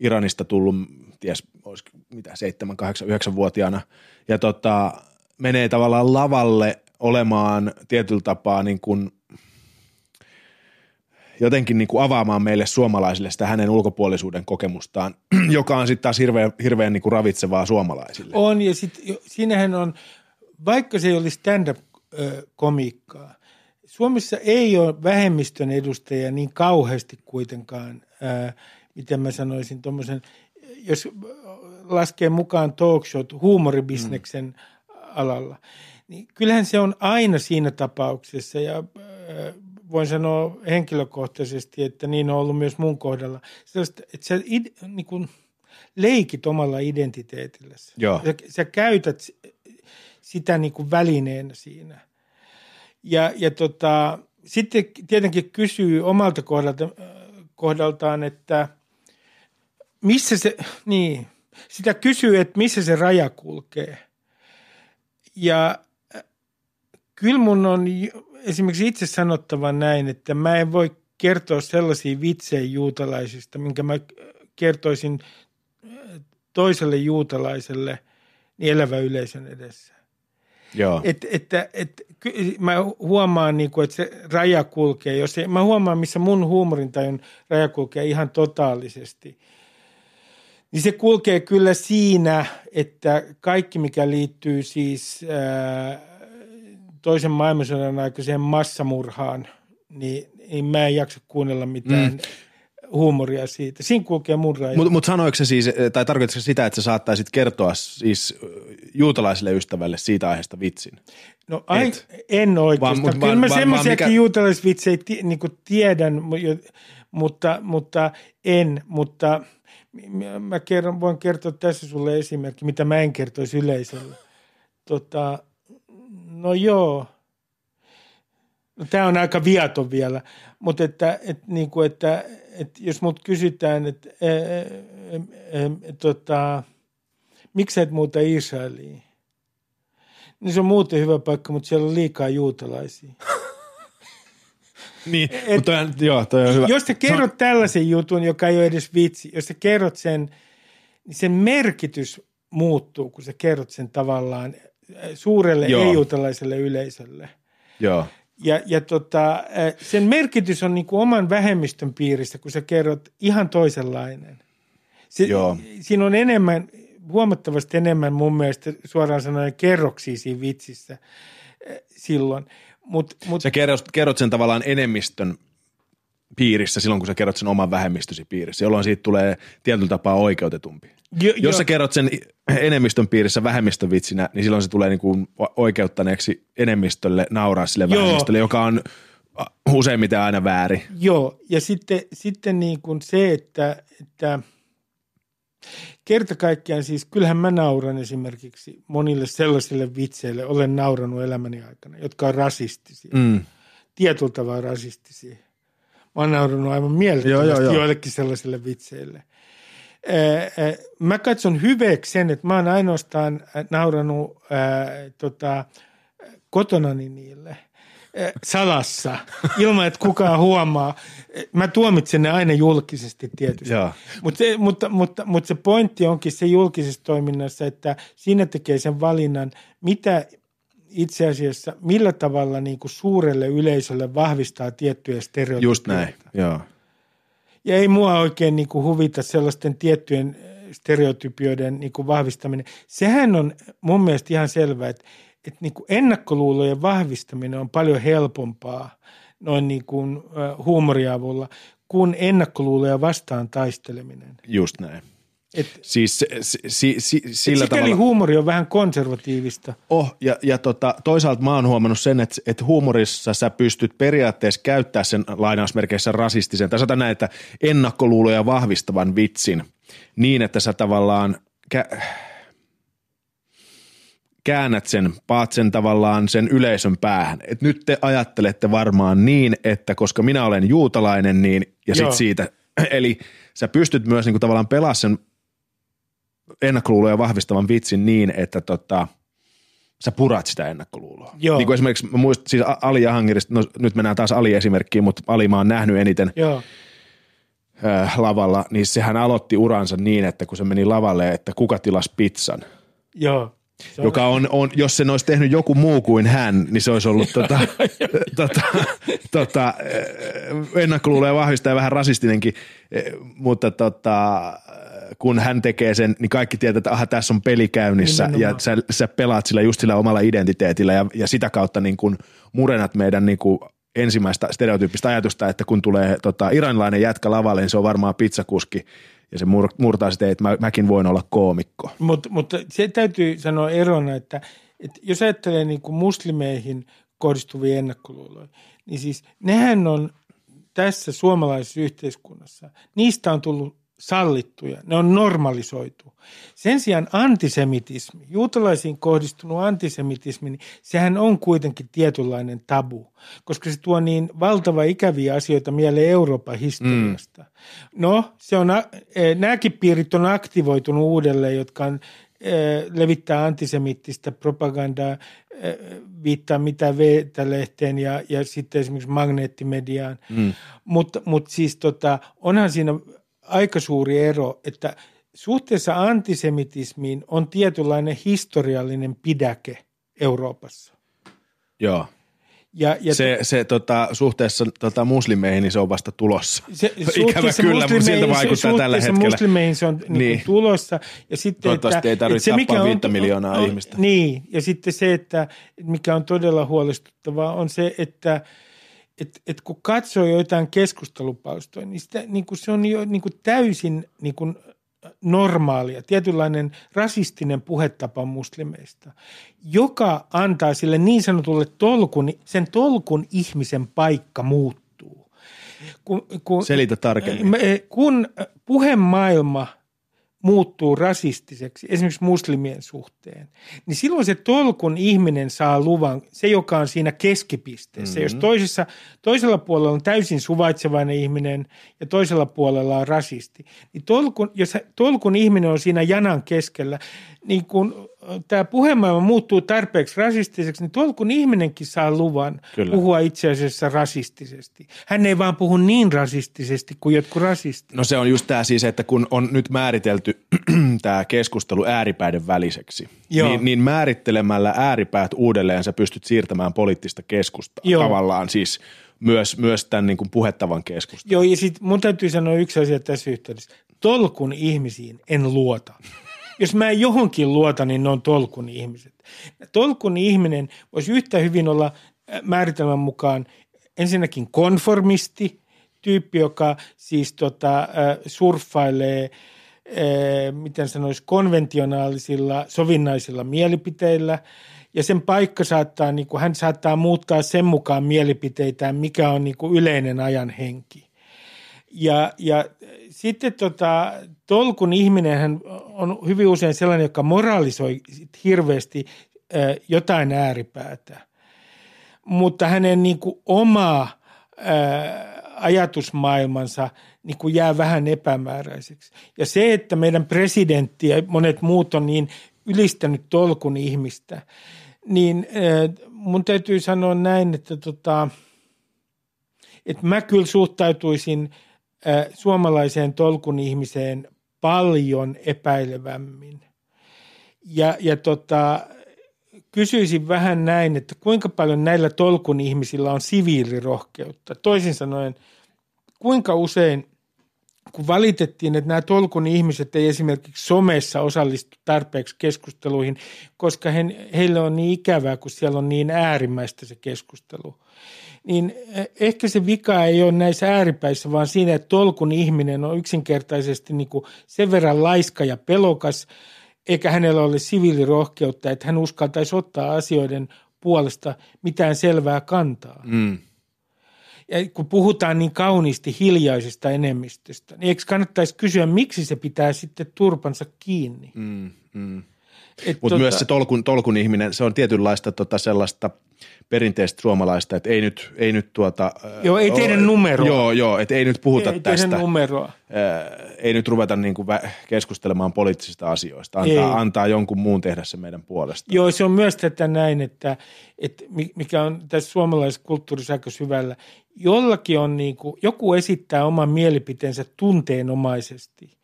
Iranista tullut, ties, olisi mitä, 7, 8, 9-vuotiaana, ja tota, menee tavallaan lavalle olemaan tietyllä tapaa niin kuin jotenkin niin kuin avaamaan meille suomalaisille sitä hänen ulkopuolisuuden kokemustaan, joka on sitten taas hirveän, hirveän niin kuin ravitsevaa suomalaisille.
On ja sitten siinähän on, vaikka se ei olisi stand-up-komiikkaa, Suomessa ei ole vähemmistön edustajia niin kauheasti kuitenkaan, ää, miten mä sanoisin, tuommoisen, jos laskee mukaan talkshot, huumoribisneksen mm alalla. Niin kyllähän se on aina siinä tapauksessa ja äh, voin sanoa henkilökohtaisesti, että niin on ollut myös mun kohdalla. Sellaista, että sä id, niin kuin leikit omalla identiteetilläsi.
Joo.
Sä, sä käytät sitä niin kuin välineenä siinä. Ja, ja tota, sitten tietenkin kysyy omalta kohdalta, kohdaltaan, että missä se, niin, sitä kysyy, että missä se raja kulkee – ja äh, kyllä mun on esimerkiksi itse sanottava näin, että mä en voi kertoa sellaisia vitsejä juutalaisista, minkä mä kertoisin äh, toiselle juutalaiselle niin elävä yleisön edessä.
Joo.
Et, että, et, mä huomaan, niin kuin, että se raja kulkee. Jos se, mä huomaan, missä mun huumorintajun raja kulkee ihan totaalisesti. Niin se kulkee kyllä siinä, että kaikki, mikä liittyy siis ää, toisen maailmansodan aikaiseen massamurhaan, niin, niin mä en jaksa kuunnella mitään mm huumoria siitä. Siinä kulkee mun raja.
Mutta mut sanoiko se siis, tai tarkoitatko sitä, että sä saattaisit kertoa siis juutalaiselle ystävälle siitä aiheesta vitsin?
No ai, en oikeastaan. Vaan, Kyllä mä semmoisiakin mikä... juutalaisvitsejä niin tiedän, mutta, mutta en. Mutta mä kerron, voin kertoa tässä sulle esimerkki, mitä mä en kertoisi yleisölle. Tota, no joo. No, tämä on aika viaton vielä, mutta että, että, niin kuin, että että jos mut kysytään, että e, e, e, tota, miksi et muuta Israeliin, niin se on muuten hyvä paikka, mutta siellä on liikaa juutalaisia.
Niin, et, mutta toi, joo, toi on hyvä.
Jos sä kerrot no. tällaisen jutun, joka ei ole edes vitsi, jos sä kerrot sen, niin sen merkitys muuttuu, kun sä kerrot sen tavallaan suurelle ei-juutalaiselle yleisölle.
Joo.
Ja, ja tota, sen merkitys on niin kuin oman vähemmistön piirissä, kun sä kerrot ihan toisenlainen. Se, Joo. Siinä on enemmän, huomattavasti enemmän mun mielestä suoraan sanoen kerroksia siinä vitsissä silloin. Mut, mut,
sä kerrot, kerrot sen tavallaan enemmistön piirissä silloin, kun sä kerrot sen oman vähemmistösi piirissä, jolloin siitä tulee tietyllä tapaa oikeutetumpi. Jo, Jos jo. sä kerrot sen enemmistön piirissä vähemmistövitsinä, niin silloin se tulee niin kuin oikeuttaneeksi enemmistölle nauraa sille Joo. vähemmistölle, joka on useimmiten aina väärin.
Joo, ja sitten, sitten niin kuin se, että, että kerta kaikkiaan siis, kyllähän mä nauran esimerkiksi monille sellaisille vitseille, olen nauranut elämäni aikana, jotka on rasistisia. Mm. Tietyllä tavalla rasistisia. Mä oon naurannut aivan mielettömästi joillekin sellaisille vitseille – mä katson hyveksi sen, että mä oon ainoastaan nauranut ää, tota, kotonani niille salassa, ilman että kukaan huomaa. Mä tuomitsen ne aina julkisesti tietysti. Mut se, mutta, mutta, mutta se pointti onkin se julkisessa toiminnassa, että siinä tekee sen valinnan, mitä itse asiassa, millä tavalla niin kuin suurelle yleisölle vahvistaa tiettyjä stereotypioita.
Just näin, joo.
Ja ei mua oikein niin kuin huvita sellaisten tiettyjen stereotypioiden niin kuin vahvistaminen. Sehän on mun mielestä ihan selvää, että, että niin kuin ennakkoluulojen vahvistaminen on paljon helpompaa noin niin kuin huumoriavulla kuin ennakkoluuloja vastaan taisteleminen.
Just näin. Et, siis si, si, si, sillä
et tavalla... huumori on vähän konservatiivista.
Oh, ja, ja tota, toisaalta mä oon huomannut sen, että, että huumorissa sä pystyt periaatteessa käyttää sen lainausmerkeissä rasistisen, tai näin, että ennakkoluuloja vahvistavan vitsin niin, että sä tavallaan kä- käännät sen, paat sen tavallaan sen yleisön päähän. Et nyt te ajattelette varmaan niin, että koska minä olen juutalainen, niin ja sitten siitä, eli sä pystyt myös niinku tavallaan pelaa sen ennakkoluuloja vahvistavan vitsin niin, että tota, sä purat sitä ennakkoluuloa. Joo. Niin kuin esimerkiksi mä muistan, siis Ali Jahangirista, no nyt mennään taas Ali-esimerkkiin, mutta Ali mä oon nähnyt eniten Joo. Lavalla, niin sehän aloitti uransa niin, että kun se meni lavalle, että kuka tilasi pizzan.
Joo.
Se joka on, on, jos sen olisi tehnyt joku muu kuin hän, niin se olisi ollut tota, tota, tota, ennakkoluuloja vahvistaa ja vähän rasistinenkin, mutta tota, kun hän tekee sen, niin kaikki tietää, että aha, tässä on peli käynnissä Nimenomaan. ja sä, sä pelaat sillä just sillä omalla identiteetillä ja, ja sitä kautta niin kun murenat meidän niin kuin ensimmäistä stereotyyppistä ajatusta, että kun tulee tota, iranilainen jätkä lavalle, niin se on varmaan pizzakuski ja se mur, murtaa sitä, että mä, mäkin voin olla koomikko.
Mutta mut se täytyy sanoa erona, että, että jos ajattelee niin kuin muslimeihin kohdistuvia ennakkoluuloja, niin siis nehän on tässä suomalaisessa yhteiskunnassa, niistä on tullut sallittuja, ne on normalisoitu. Sen sijaan antisemitismi, juutalaisiin kohdistunut antisemitismi, niin sehän on kuitenkin tietynlainen tabu, koska se tuo niin valtava ikäviä asioita mieleen Euroopan historiasta. Mm. No, se on, e, nämäkin piirit on aktivoitunut uudelleen, jotka on e, levittää antisemittistä propagandaa, e, viittaa mitä Veetä-lehteen ja, ja sitten esimerkiksi magneettimediaan. Mm. Mutta mut siis tota, onhan siinä aika suuri ero, että suhteessa antisemitismiin on tietynlainen historiallinen pidäke Euroopassa.
Joo.
Ja, ja
Se, se tota, suhteessa tota, muslimeihin, niin se on vasta tulossa.
se,
Ikävä kyllä, mutta siltä vaikuttaa tällä
suhteessa
hetkellä.
muslimeihin se on niin
Niin.
tulossa. Ja sitten,
Toivottavasti
että,
ei tarvitse
että se, mikä
tappaa
on-
viittä miljoonaa
on,
ihmistä.
Niin, ja sitten se, että mikä on todella huolestuttavaa, on se, että et, et kun katsoo joitain keskustelupalstoja, niin, sitä, niin kuin se on jo niin kuin täysin niin kuin normaalia, tietynlainen rasistinen puhetapa muslimeista, joka antaa sille niin sanotulle tolkun, sen tolkun ihmisen paikka muuttuu. Kun, kun,
Selitä tarkemmin.
Kun puhemaailma muuttuu rasistiseksi, esimerkiksi muslimien suhteen, niin silloin se tolkun ihminen saa luvan, se joka on siinä keskipisteessä. Mm-hmm. Jos toisessa, toisella puolella on täysin suvaitsevainen ihminen ja toisella puolella on rasisti, niin tolkun, jos tolkun ihminen on siinä janan keskellä, niin kun tämä puhemaailma muuttuu tarpeeksi rasistiseksi, niin tolkun ihminenkin saa luvan
Kyllä.
puhua itse asiassa rasistisesti. Hän ei vaan puhu niin rasistisesti kuin jotkut rasistit.
No se on just tämä siis, että kun on nyt määritelty tämä keskustelu ääripäiden väliseksi,
Joo.
niin, niin määrittelemällä ääripäät uudelleen sä pystyt siirtämään poliittista keskustaa
Joo.
tavallaan siis myös, myös tämän niin kuin puhettavan keskustelun.
Joo, ja sitten mun täytyy sanoa yksi asia tässä yhteydessä. Tolkun ihmisiin en luota. Jos mä johonkin luota, niin ne on tolkun ihmiset. Tolkun ihminen voisi yhtä hyvin olla äh, määritelmän mukaan ensinnäkin konformisti, tyyppi, joka siis tota, äh, surffailee, äh, miten sanoisi, konventionaalisilla, sovinnaisilla mielipiteillä. Ja sen paikka saattaa, niin kuin, hän saattaa muuttaa sen mukaan mielipiteitään, mikä on niin kuin yleinen ajan henki. Ja, ja sitten tota, tolkun ihminen hän on hyvin usein sellainen, joka moralisoi hirveästi jotain ääripäätä. Mutta hänen niin kuin, oma äh, ajatusmaailmansa niin kuin jää vähän epämääräiseksi. Ja se, että meidän presidentti ja monet muut on niin ylistänyt tolkun ihmistä, niin äh, mun täytyy sanoa näin, että tota, että mä kyllä suhtautuisin suomalaiseen tolkun ihmiseen paljon epäilevämmin. Ja, ja tota, kysyisin vähän näin, että kuinka paljon näillä tolkun ihmisillä on siviilirohkeutta. Toisin sanoen, kuinka usein, kun valitettiin, että nämä tolkun ihmiset ei esimerkiksi somessa osallistu tarpeeksi keskusteluihin, koska he, heille on niin ikävää, kun siellä on niin äärimmäistä se keskustelu – niin ehkä se vika ei ole näissä ääripäissä, vaan siinä, että tolkun ihminen on yksinkertaisesti niin kuin sen verran laiska ja pelokas, eikä hänellä ole siviilirohkeutta, että hän uskaltaisi ottaa asioiden puolesta mitään selvää kantaa.
Mm.
Ja kun puhutaan niin kauniisti hiljaisesta enemmistöstä, niin eikö kannattaisi kysyä, miksi se pitää sitten turpansa kiinni?
Mm, mm. Mutta tota... myös se tolkun, tolkun ihminen, se on tietynlaista tota sellaista perinteistä suomalaista, että ei nyt, ei nyt tuota...
Joo, ei teidän numeroa.
Joo, joo, että ei nyt puhuta
ei
tästä.
tehdä numeroa.
Ei nyt ruveta niin kuin keskustelemaan poliittisista asioista. Antaa, antaa jonkun muun tehdä se meidän puolesta.
Joo, se on myös tätä näin, että, että mikä on tässä suomalaisessa kulttuurissa aika syvällä. Jollakin on niin kuin, joku esittää oman mielipiteensä tunteenomaisesti.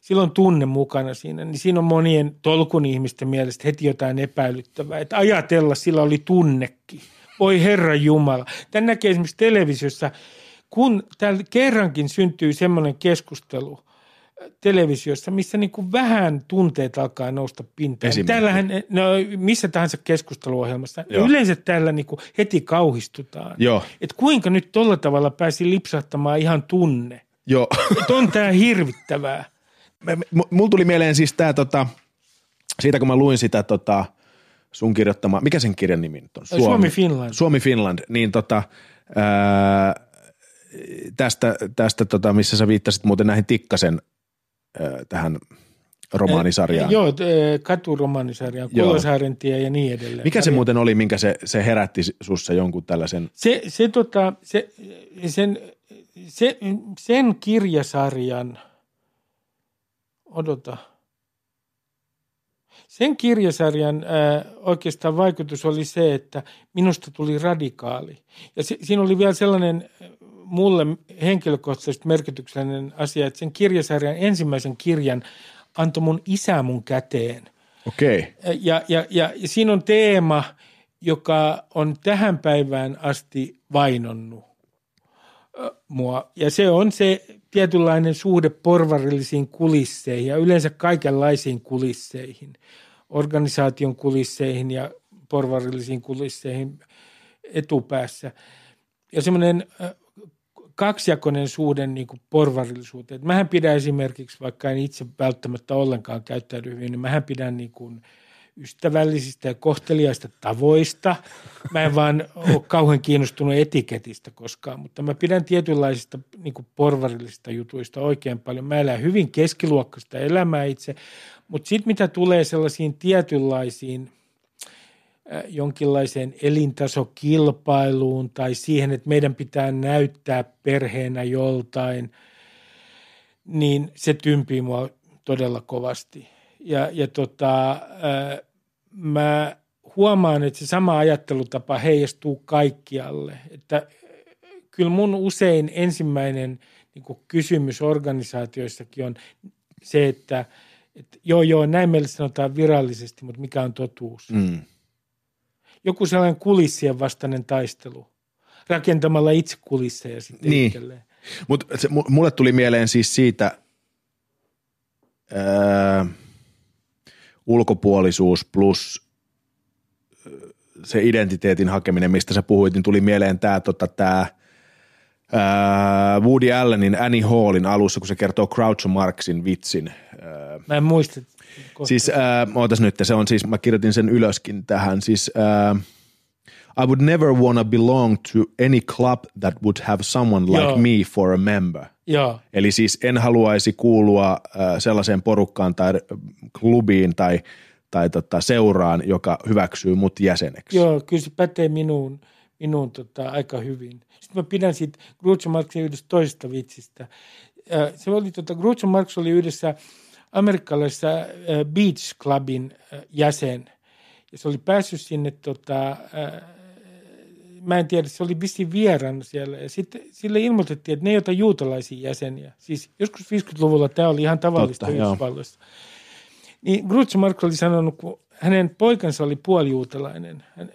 Sillä on tunne mukana siinä, niin siinä on monien tolkun ihmisten mielestä heti jotain epäilyttävää. Että ajatella, sillä oli tunnekin. Voi Herra Jumala. Tän näkee esimerkiksi televisiossa, kun täällä kerrankin syntyy semmoinen keskustelu televisiossa, missä niin kuin vähän tunteet alkaa nousta pintaan. Täällähän, no, missä tahansa keskusteluohjelmassa,
Joo.
yleensä täällä niin kuin heti kauhistutaan.
Joo.
Että kuinka nyt tolla tavalla pääsi lipsahtamaan ihan tunne.
Joo.
Että on tämä hirvittävää.
Mulla tuli mieleen siis tämä, tota, siitä kun mä luin sitä tota, sun kirjoittama, mikä sen kirjan nimi nyt on?
Suomi Finland.
Suomi Finland, niin tota, ää, tästä, tästä tota, missä sä viittasit muuten näihin Tikkasen ää, tähän romaanisarjaan.
Eh, Joo, katuromaanisarjaan. Kolosaaren ja niin edelleen.
Mikä se muuten oli, minkä se, se herätti sussa jonkun tällaisen?
Se, se, tota, se, sen, se, sen kirjasarjan, odota, sen kirjasarjan ää, oikeastaan vaikutus oli se, että minusta tuli radikaali. Ja se, siinä oli vielä sellainen mulle henkilökohtaisesti merkityksellinen asia, että sen kirjasarjan ensimmäisen kirjan antoi mun isä mun käteen.
Okei. Okay.
Ja, ja, ja, ja siinä on teema, joka on tähän päivään asti vainonnut mua. Ja se on se tietynlainen suhde porvarillisiin kulisseihin ja yleensä kaikenlaisiin kulisseihin, organisaation kulisseihin ja porvarillisiin kulisseihin etupäässä. Ja semmoinen kaksijakoinen suhde niin kuin porvarillisuuteen. Mähän pidän esimerkiksi, vaikka en itse välttämättä ollenkaan käyttäydy hyvin, niin mähän pidän niin kuin ystävällisistä ja kohteliaista tavoista. Mä en vaan ole kauhean kiinnostunut etiketistä koskaan, mutta mä pidän tietynlaisista niin porvarillisista jutuista oikein paljon. Mä elän hyvin keskiluokkaista elämää itse, mutta sitten mitä tulee sellaisiin tietynlaisiin – jonkinlaiseen elintasokilpailuun tai siihen, että meidän pitää näyttää perheenä joltain, niin se tympii mua todella kovasti. Ja, ja tota, mä huomaan, että se sama ajattelutapa heijastuu kaikkialle. Että kyllä mun usein ensimmäinen niin kysymys organisaatioissakin on se, että, että joo joo, näin meille sanotaan virallisesti, mutta mikä on totuus? Mm joku sellainen kulissien vastainen taistelu rakentamalla itse kulisseja sitten niin.
Mutta mulle tuli mieleen siis siitä ää, ulkopuolisuus plus se identiteetin hakeminen, mistä sä puhuit, niin tuli mieleen tämä tota, tää, Woody Allenin Annie Hallin alussa, kun se kertoo Groucho Marxin vitsin.
Mä en muista
Siis, äh, ootas nyt, se on siis, mä kirjoitin sen ylöskin tähän, siis äh, I would never wanna belong to any club that would have someone like Joo. me for a member.
Joo.
Eli siis en haluaisi kuulua äh, sellaiseen porukkaan tai klubiin tai, tai tota, seuraan, joka hyväksyy mut jäseneksi.
Joo, kyllä se pätee minuun, minuun tota, aika hyvin. Sitten mä pidän siitä Groucho Marxin yhdestä toisesta vitsistä. Äh, se oli, tota, Groucho Marx oli yhdessä – amerikkalaisessa äh, Beach Clubin äh, jäsen. Ja se oli päässyt sinne, tota, äh, mä en tiedä, se oli vissiin vieraan siellä. Ja sitten sille ilmoitettiin, että ne ei ota juutalaisia jäseniä. Siis joskus 50-luvulla tämä oli ihan tavallista Totta, Yhdysvalloissa. Niin Groucho Marx oli sanonut, kun hänen poikansa oli puolijuutalainen, hän,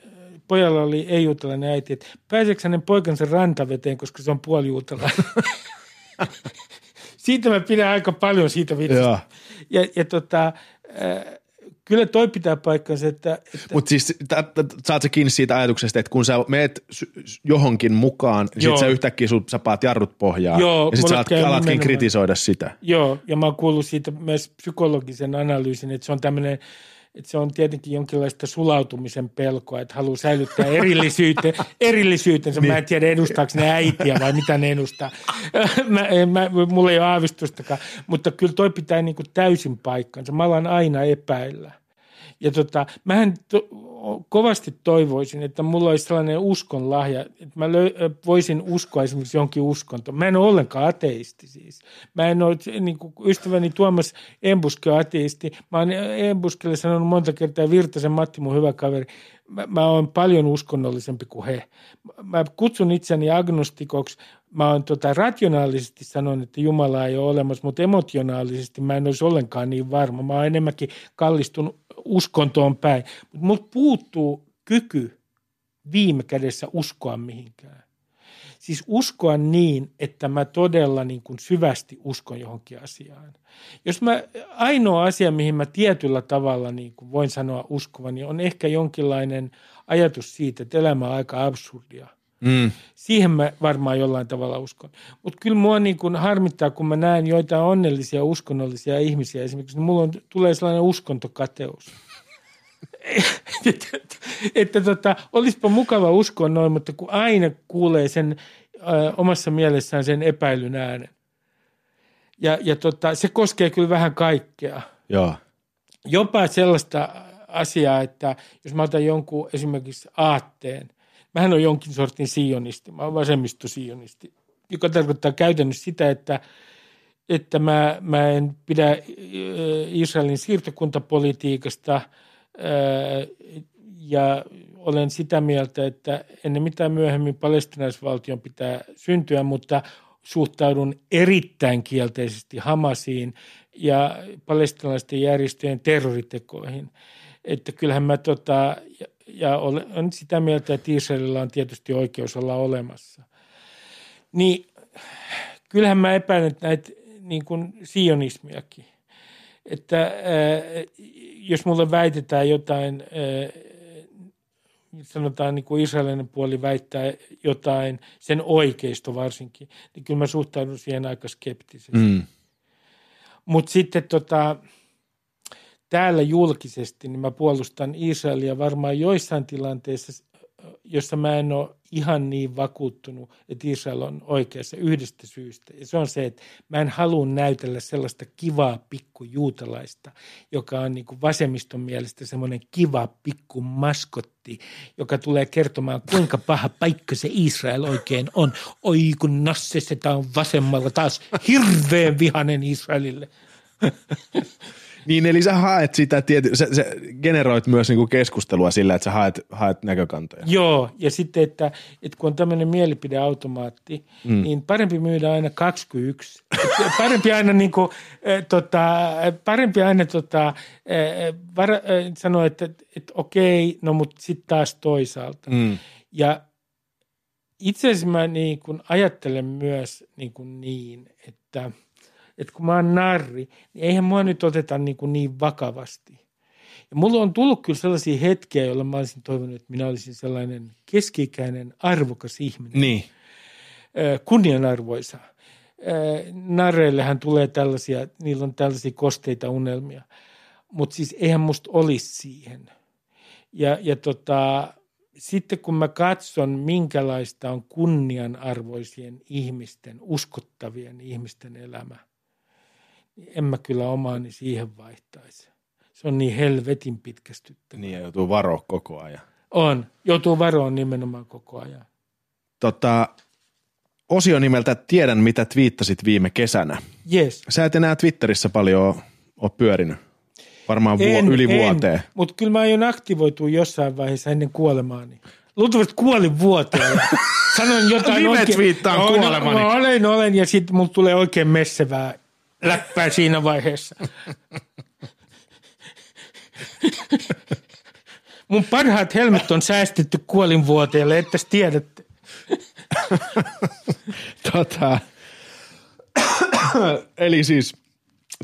pojalla oli ei-juutalainen äiti, että pääseekö hänen poikansa rantaveteen, koska se on puolijuutalainen. siitä mä pidän aika paljon siitä vitsistä. Ja, ja tota, äh, kyllä toi pitää paikkansa, että... että
Mutta siis saat sä kiinni siitä ajatuksesta, että kun sä meet johonkin mukaan, niin sit sä yhtäkkiä sul, sä paat jarrut pohjaa Joo, ja sit sä alatkin nimenomaan. kritisoida sitä.
Joo, ja mä oon kuullut siitä myös psykologisen analyysin, että se on tämmöinen – että se on tietenkin jonkinlaista sulautumisen pelkoa, että haluaa säilyttää erillisyyte, erillisyytensä. Mä en niin. tiedä, edustaako ne äitiä vai mitä ne edustaa. Mä, mä, mulla ei ole aavistustakaan, mutta kyllä toi pitää niin kuin täysin paikkansa. Mä alan aina epäillä. Ja tota, mähän to, kovasti toivoisin, että mulla olisi sellainen uskon lahja, että mä lö- voisin uskoa esimerkiksi jonkin uskontoon. Mä en ole ollenkaan ateisti siis. Mä en ole, niin kuin ystäväni Tuomas Embuske on ateisti. Mä oon Embuskelle sanonut monta kertaa, Virtasen Matti, mun hyvä kaveri, mä, mä oon paljon uskonnollisempi kuin he. Mä kutsun itseni agnostikoksi. Mä oon tota, rationaalisesti sanonut, että Jumala ei ole olemassa, mutta emotionaalisesti mä en olisi ollenkaan niin varma. Mä oon enemmänkin kallistunut uskontoon päin. Mutta mut puuttuu kyky viime kädessä uskoa mihinkään. Siis uskoa niin, että mä todella niin kuin syvästi uskon johonkin asiaan. Jos mä, ainoa asia, mihin mä tietyllä tavalla niin kuin voin sanoa uskovani, on ehkä jonkinlainen ajatus siitä, että elämä on aika absurdia. Mm. Siihen mä varmaan jollain tavalla uskon. Mutta kyllä mua niin kun harmittaa, kun mä näen joitain onnellisia uskonnollisia ihmisiä esimerkiksi, niin mulla on, tulee sellainen uskontokateus. että, että tota, olisipa mukava uskoa noin, mutta kun aina kuulee sen ö, omassa mielessään sen epäilyn äänen. Ja, ja tota, se koskee kyllä vähän kaikkea.
Joo.
Jopa sellaista asiaa, että jos mä otan jonkun esimerkiksi aatteen, mähän on jonkin sortin sionisti, mä oon vasemmistosionisti, joka tarkoittaa käytännössä sitä, että, että mä, mä en pidä Israelin siirtokuntapolitiikasta – ja olen sitä mieltä, että ennen mitään myöhemmin palestinaisvaltion pitää syntyä, mutta suhtaudun erittäin kielteisesti Hamasiin, ja palestinalaisten järjestöjen terroritekoihin. Että kyllähän mä tota, ja, olen sitä mieltä, että Israelilla on tietysti oikeus olla olemassa. Niin kyllähän mä epäilen näitä niin kuin sionismiakin. Että ää, jos mulle väitetään jotain, ää, sanotaan niin kuin israelinen puoli väittää jotain, sen oikeisto varsinkin, niin kyllä mä suhtaudun siihen aika skeptisesti. Mm. Mutta sitten tota, täällä julkisesti niin mä puolustan Israelia varmaan joissain tilanteissa, jossa mä en ole ihan niin vakuuttunut, että Israel on oikeassa yhdestä syystä. Ja se on se, että mä en halua näytellä sellaista kivaa pikku juutalaista, joka on niin kuin vasemmiston mielestä semmoinen kiva pikku maskotti, joka tulee kertomaan, kuinka paha paikka se Israel oikein on. Oi kun Nasse, tämä on vasemmalla taas hirveän vihanen Israelille.
Niin, eli sä haet sitä, tiety, sä, sä generoit myös niinku keskustelua sillä, että sä haet, haet näkökantoja.
Joo, ja sitten, että, että kun on tämmöinen mielipideautomaatti, mm. niin parempi myydä aina kaksi kuin yksi. parempi aina, niin kuin, äh, tota, parempi aina tota, äh, var, äh, sanoa, että, että, okei, no mutta sitten taas toisaalta. Mm. Ja itse asiassa mä niin kuin ajattelen myös niin, kuin niin että – että kun mä oon narri, niin eihän mua nyt oteta niin, kuin niin vakavasti. Ja mulla on tullut kyllä sellaisia hetkiä, joilla mä olisin toivonut, että minä olisin sellainen keskikäinen, arvokas ihminen.
Niin.
Kunnianarvoisa. Narreillehän tulee tällaisia, niillä on tällaisia kosteita unelmia. Mutta siis eihän musta olisi siihen. Ja, ja tota, sitten kun mä katson, minkälaista on kunnianarvoisien ihmisten, uskottavien ihmisten elämä – en mä kyllä omaani siihen vaihtaisi. Se on niin helvetin pitkästyttävä.
Niin ja joutuu varoa koko ajan.
On, joutuu varoon nimenomaan koko ajan.
Tota, osio nimeltä Tiedän, mitä twiittasit viime kesänä.
Yes.
Sä et enää Twitterissä paljon ole pyörinyt. Varmaan vuo, en, yli en, vuoteen.
Mutta kyllä mä aion aktivoitua jossain vaiheessa ennen kuolemaani. Luultavasti kuolin vuoteen. Sanoin jotain
oikein. Viime no, kuolemani.
No, olen, olen ja sitten mulla tulee oikein messevää läppää siinä vaiheessa. Mun parhaat helmet on säästetty kuolinvuoteelle, että tiedätte.
tota, eli siis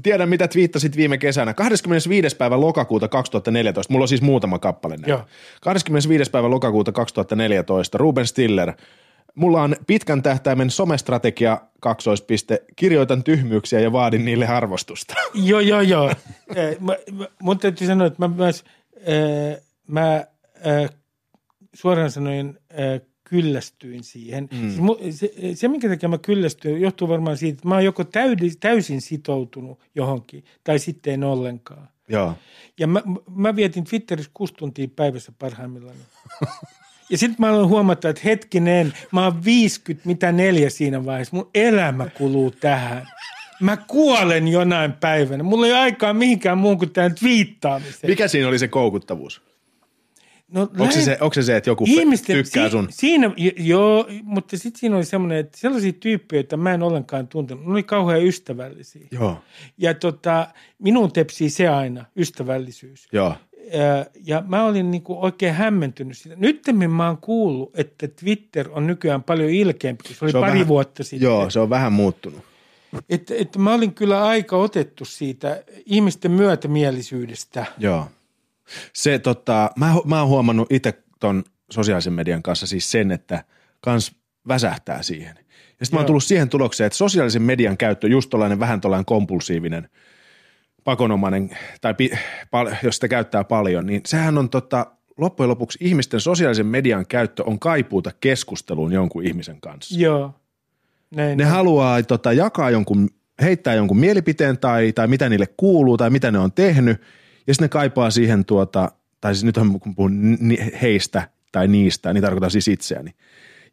tiedän mitä twiittasit viime kesänä. 25. päivä lokakuuta 2014, mulla on siis muutama kappale näin. 25. päivä lokakuuta 2014, Ruben Stiller – Mulla on pitkän tähtäimen somestrategia, kaksoispiste, kirjoitan tyhmyyksiä ja vaadin niille arvostusta.
Joo, joo, joo. mun täytyy sanoa, että mä myös, mä suoraan sanoen kyllästyin siihen. Mm. Se, se, minkä takia mä kyllästyin, johtuu varmaan siitä, että mä oon joko täysin sitoutunut johonkin tai sitten en ollenkaan.
Joo.
Ja mä, mä vietin Twitterissä kuusi tuntia päivässä parhaimmillaan. Ja sitten mä aloin huomata, että hetkinen, mä oon 50, mitä neljä siinä vaiheessa. Mun elämä kuluu tähän. Mä kuolen jonain päivänä. Mulla ei aikaa mihinkään muun kuin tähän twiittaamiseen.
Mikä siinä oli se koukuttavuus? No, onko, se se, onko se se, että joku ihmisten, tykkää sun?
Si- siinä, joo, mutta sitten siinä oli semmoinen, että sellaisia tyyppejä, joita mä en ollenkaan tuntenut, ne oli kauhean ystävällisiä.
Joo.
Ja tota, minun tepsii se aina, ystävällisyys.
Joo
ja mä olin niin kuin oikein hämmentynyt siitä. Nyt mä oon kuullut, että Twitter on nykyään paljon ilkeämpi, se oli se pari vähän, vuotta sitten.
Joo, se on vähän muuttunut.
Että, että mä olin kyllä aika otettu siitä ihmisten myötämielisyydestä.
Joo. Se tota, mä, mä oon huomannut itse ton sosiaalisen median kanssa siis sen, että kans väsähtää siihen. Ja sitten mä oon tullut siihen tulokseen, että sosiaalisen median käyttö just tollainen vähän tollainen kompulsiivinen – pakonomainen, tai pi, pal, jos sitä käyttää paljon, niin sehän on tota, loppujen lopuksi ihmisten sosiaalisen median käyttö on kaipuuta keskusteluun jonkun ihmisen kanssa.
Joo.
Näin, ne näin. haluaa tota, jakaa jonkun, heittää jonkun mielipiteen tai, tai mitä niille kuuluu tai mitä ne on tehnyt, ja sitten ne kaipaa siihen, tuota, tai siis nyt kun puhun heistä tai niistä, niin tarkoitan siis itseäni.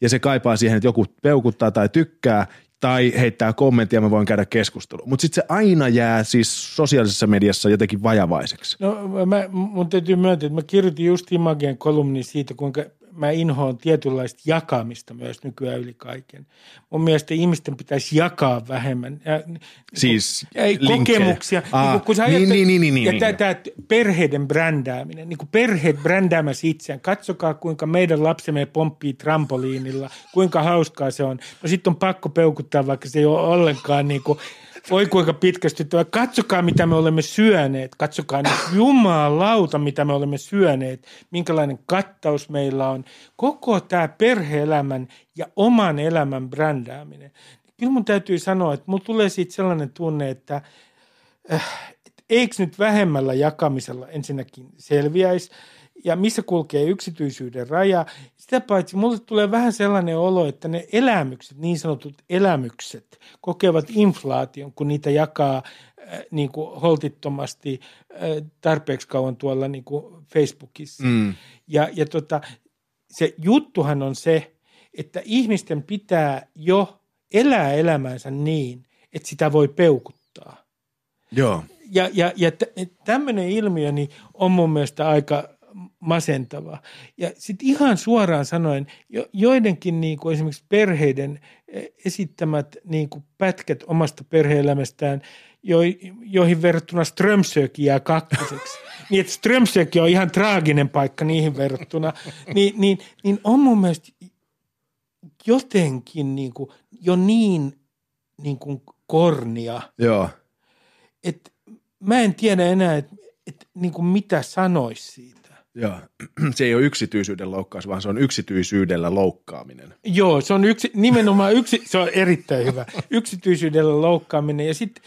Ja se kaipaa siihen, että joku peukuttaa tai tykkää, tai heittää kommenttia, mä voin käydä keskustelua. Mutta sitten se aina jää siis sosiaalisessa mediassa jotenkin vajavaiseksi.
No mä, mun täytyy myöntää, että mä kirjoitin just Imagen kolumni siitä, kuinka mä inhoan tietynlaista jakamista myös nykyään yli kaiken. Mun mielestä ihmisten pitäisi jakaa vähemmän. Ja,
siis
ei, kokemuksia.
Aa,
niin, kun sä
niin, niin, niin, niin,
ja
niin,
tämä,
niin.
tämä perheiden brändääminen, niin kuin perheet brändäämässä itseään. Katsokaa, kuinka meidän lapsemme pomppii trampoliinilla, kuinka hauskaa se on. No sitten on pakko peukuttaa, vaikka se ei ole ollenkaan niin kuin, voi kuinka pitkästyttävä. Katsokaa, mitä me olemme syöneet. Katsokaa nyt jumalauta, mitä me olemme syöneet. Minkälainen kattaus meillä on. Koko tämä perheelämän ja oman elämän brändääminen. Kyllä mun täytyy sanoa, että mulla tulee siitä sellainen tunne, että äh, eikö nyt vähemmällä jakamisella ensinnäkin selviäisi ja missä kulkee yksityisyyden raja. Sitä paitsi mulle tulee vähän sellainen olo, että ne elämykset, niin sanotut elämykset, kokevat inflaation, kun niitä jakaa äh, niin kuin holtittomasti äh, tarpeeksi kauan tuolla niin kuin Facebookissa.
Mm.
Ja, ja tota, se juttuhan on se, että ihmisten pitää jo elää elämänsä niin, että sitä voi peukuttaa.
Joo.
Ja, ja, ja tämmöinen ilmiö niin on mun mielestä aika masentava. Ja sitten ihan suoraan sanoen, jo, joidenkin niin kuin esimerkiksi perheiden eh, esittämät niin kuin pätkät omasta perheelämästään, jo, joihin verrattuna Strömsöki jää kakkoseksi. niin, että Strömsöki on ihan traaginen paikka niihin verrattuna. Niin, niin, niin on mun mielestä jotenkin niin kuin, jo niin, niin kuin kornia,
Joo.
että mä en tiedä enää, että, että niin kuin mitä sanoisi siitä.
Joo. Se ei ole yksityisyyden loukkaus, vaan se on yksityisyydellä loukkaaminen.
Joo, se on yksi, nimenomaan yksi, se on erittäin hyvä. Yksityisyydellä loukkaaminen ja sitten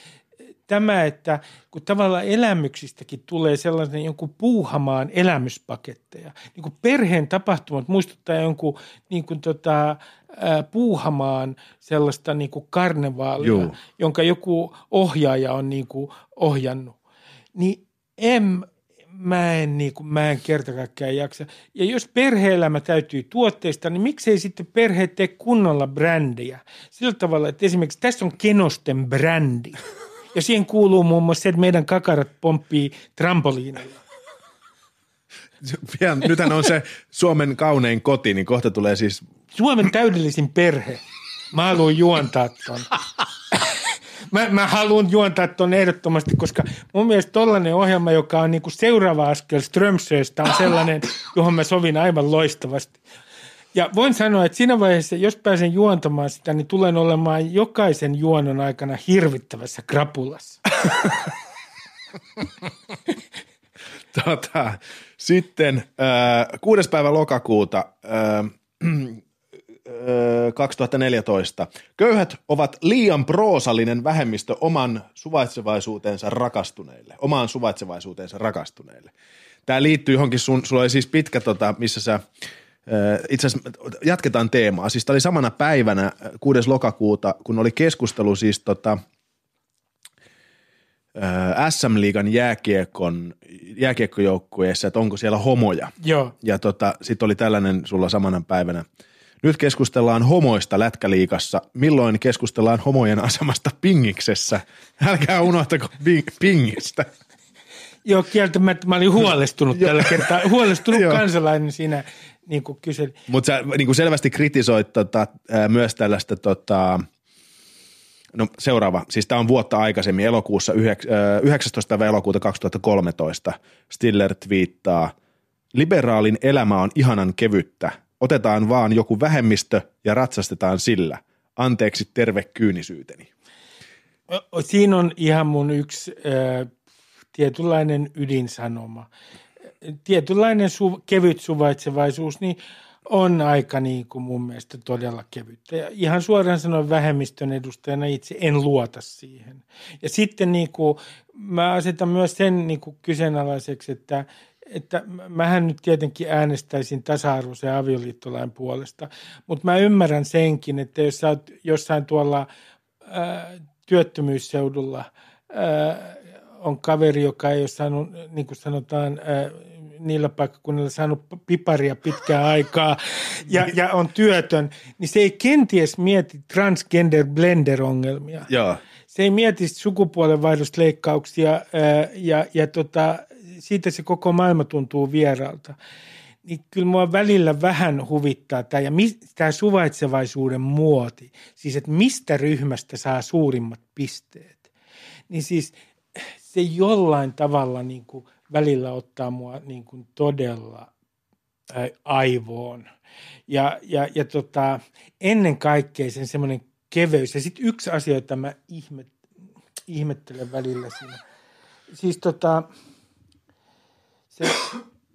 tämä, että kun tavallaan elämyksistäkin tulee sellainen jonkun puuhamaan elämyspaketteja. Niin kuin perheen tapahtumat muistuttaa jonkun niin kuin tota, ää, puuhamaan sellaista niin kuin karnevaalia,
Juu.
jonka joku ohjaaja on niin kuin ohjannut. Niin en, mä en, niin kuin, mä en kerta kaikkiaan jaksa. Ja jos perhe-elämä täytyy tuotteista, niin miksei sitten perhe tee kunnolla brändiä? Sillä tavalla, että esimerkiksi tässä on Kenosten brändi. Ja siihen kuuluu muun muassa se, että meidän kakarat pomppii trampoliinilla.
Pian, nythän on se Suomen kaunein koti, niin kohta tulee siis
Suomen täydellisin perhe. Mä haluan juontaa ton. Mä, mä haluan juontaa ton ehdottomasti, koska mun mielestä tollainen ohjelma, joka on niinku seuraava askel Strömsöstä, on sellainen, johon mä sovin aivan loistavasti. Ja voin sanoa, että siinä vaiheessa, jos pääsen juontamaan sitä, niin tulen olemaan jokaisen juonon aikana hirvittävässä krapulassa.
Tota, sitten äh, 6. päivä lokakuuta äh, 2014. Köyhät ovat liian proosallinen vähemmistö oman suvaitsevaisuutensa rakastuneille. Omaan suvaitsevaisuutensa rakastuneille. Tämä liittyy johonkin, sun, sulla oli siis pitkä, tota, missä sä, itse asiassa jatketaan teemaa. Siis tämä oli samana päivänä, äh, 6. lokakuuta, kun oli keskustelu siis tota, SM-liigan jääkiekon, jääkiekkojoukkueessa, että onko siellä homoja.
Joo.
Ja tota, sitten oli tällainen sulla samana päivänä. Nyt keskustellaan homoista lätkäliikassa. Milloin keskustellaan homojen asemasta pingiksessä? Älkää unohtako ping- pingistä.
Joo, kieltämättä mä olin huolestunut tällä kertaa. Huolestunut kansalainen siinä niin kuin kyseli.
Mutta sä niin kuin selvästi kritisoit tota, ää, myös tällaista, tota, no seuraava, siis tämä on vuotta aikaisemmin, elokuussa, yhdek- ää, 19. päivä elokuuta 2013, Stiller twiittaa, liberaalin elämä on ihanan kevyttä, otetaan vaan joku vähemmistö ja ratsastetaan sillä. Anteeksi terve kyynisyyteni.
Siinä on ihan mun yksi äh, tietynlainen ydinsanoma. Tietynlainen su- kevyt suvaitsevaisuus niin on aika niin kuin mun mielestä todella kevyttä. Ja ihan suoraan sanoen vähemmistön edustajana itse en luota siihen. Ja sitten niin kuin, mä asetan myös sen niin kuin kyseenalaiseksi, että että mähän nyt tietenkin äänestäisin tasa-arvoisen avioliittolain puolesta, mutta mä ymmärrän senkin, että jos sä oot jossain tuolla ää, työttömyysseudulla ää, on kaveri, joka ei ole saanut, niin kuin sanotaan, ää, niillä paikkakunnilla saanut piparia pitkään aikaa ja, ja on työtön, niin se ei kenties mieti transgender blender ongelmia.
Joo.
Se ei mieti sukupuolenvaihdosleikkauksia ää, ja, ja tota, siitä se koko maailma tuntuu vieraalta. Niin kyllä mua välillä vähän huvittaa tämä ja tämä suvaitsevaisuuden muoti. Siis, että mistä ryhmästä saa suurimmat pisteet. Niin siis se jollain tavalla niin kuin välillä ottaa mua niin kuin todella aivoon. Ja, ja, ja tota, ennen kaikkea sen semmoinen keveys. Ja sitten yksi asia, jota mä ihmet, ihmettelen välillä siinä. Siis tota, se,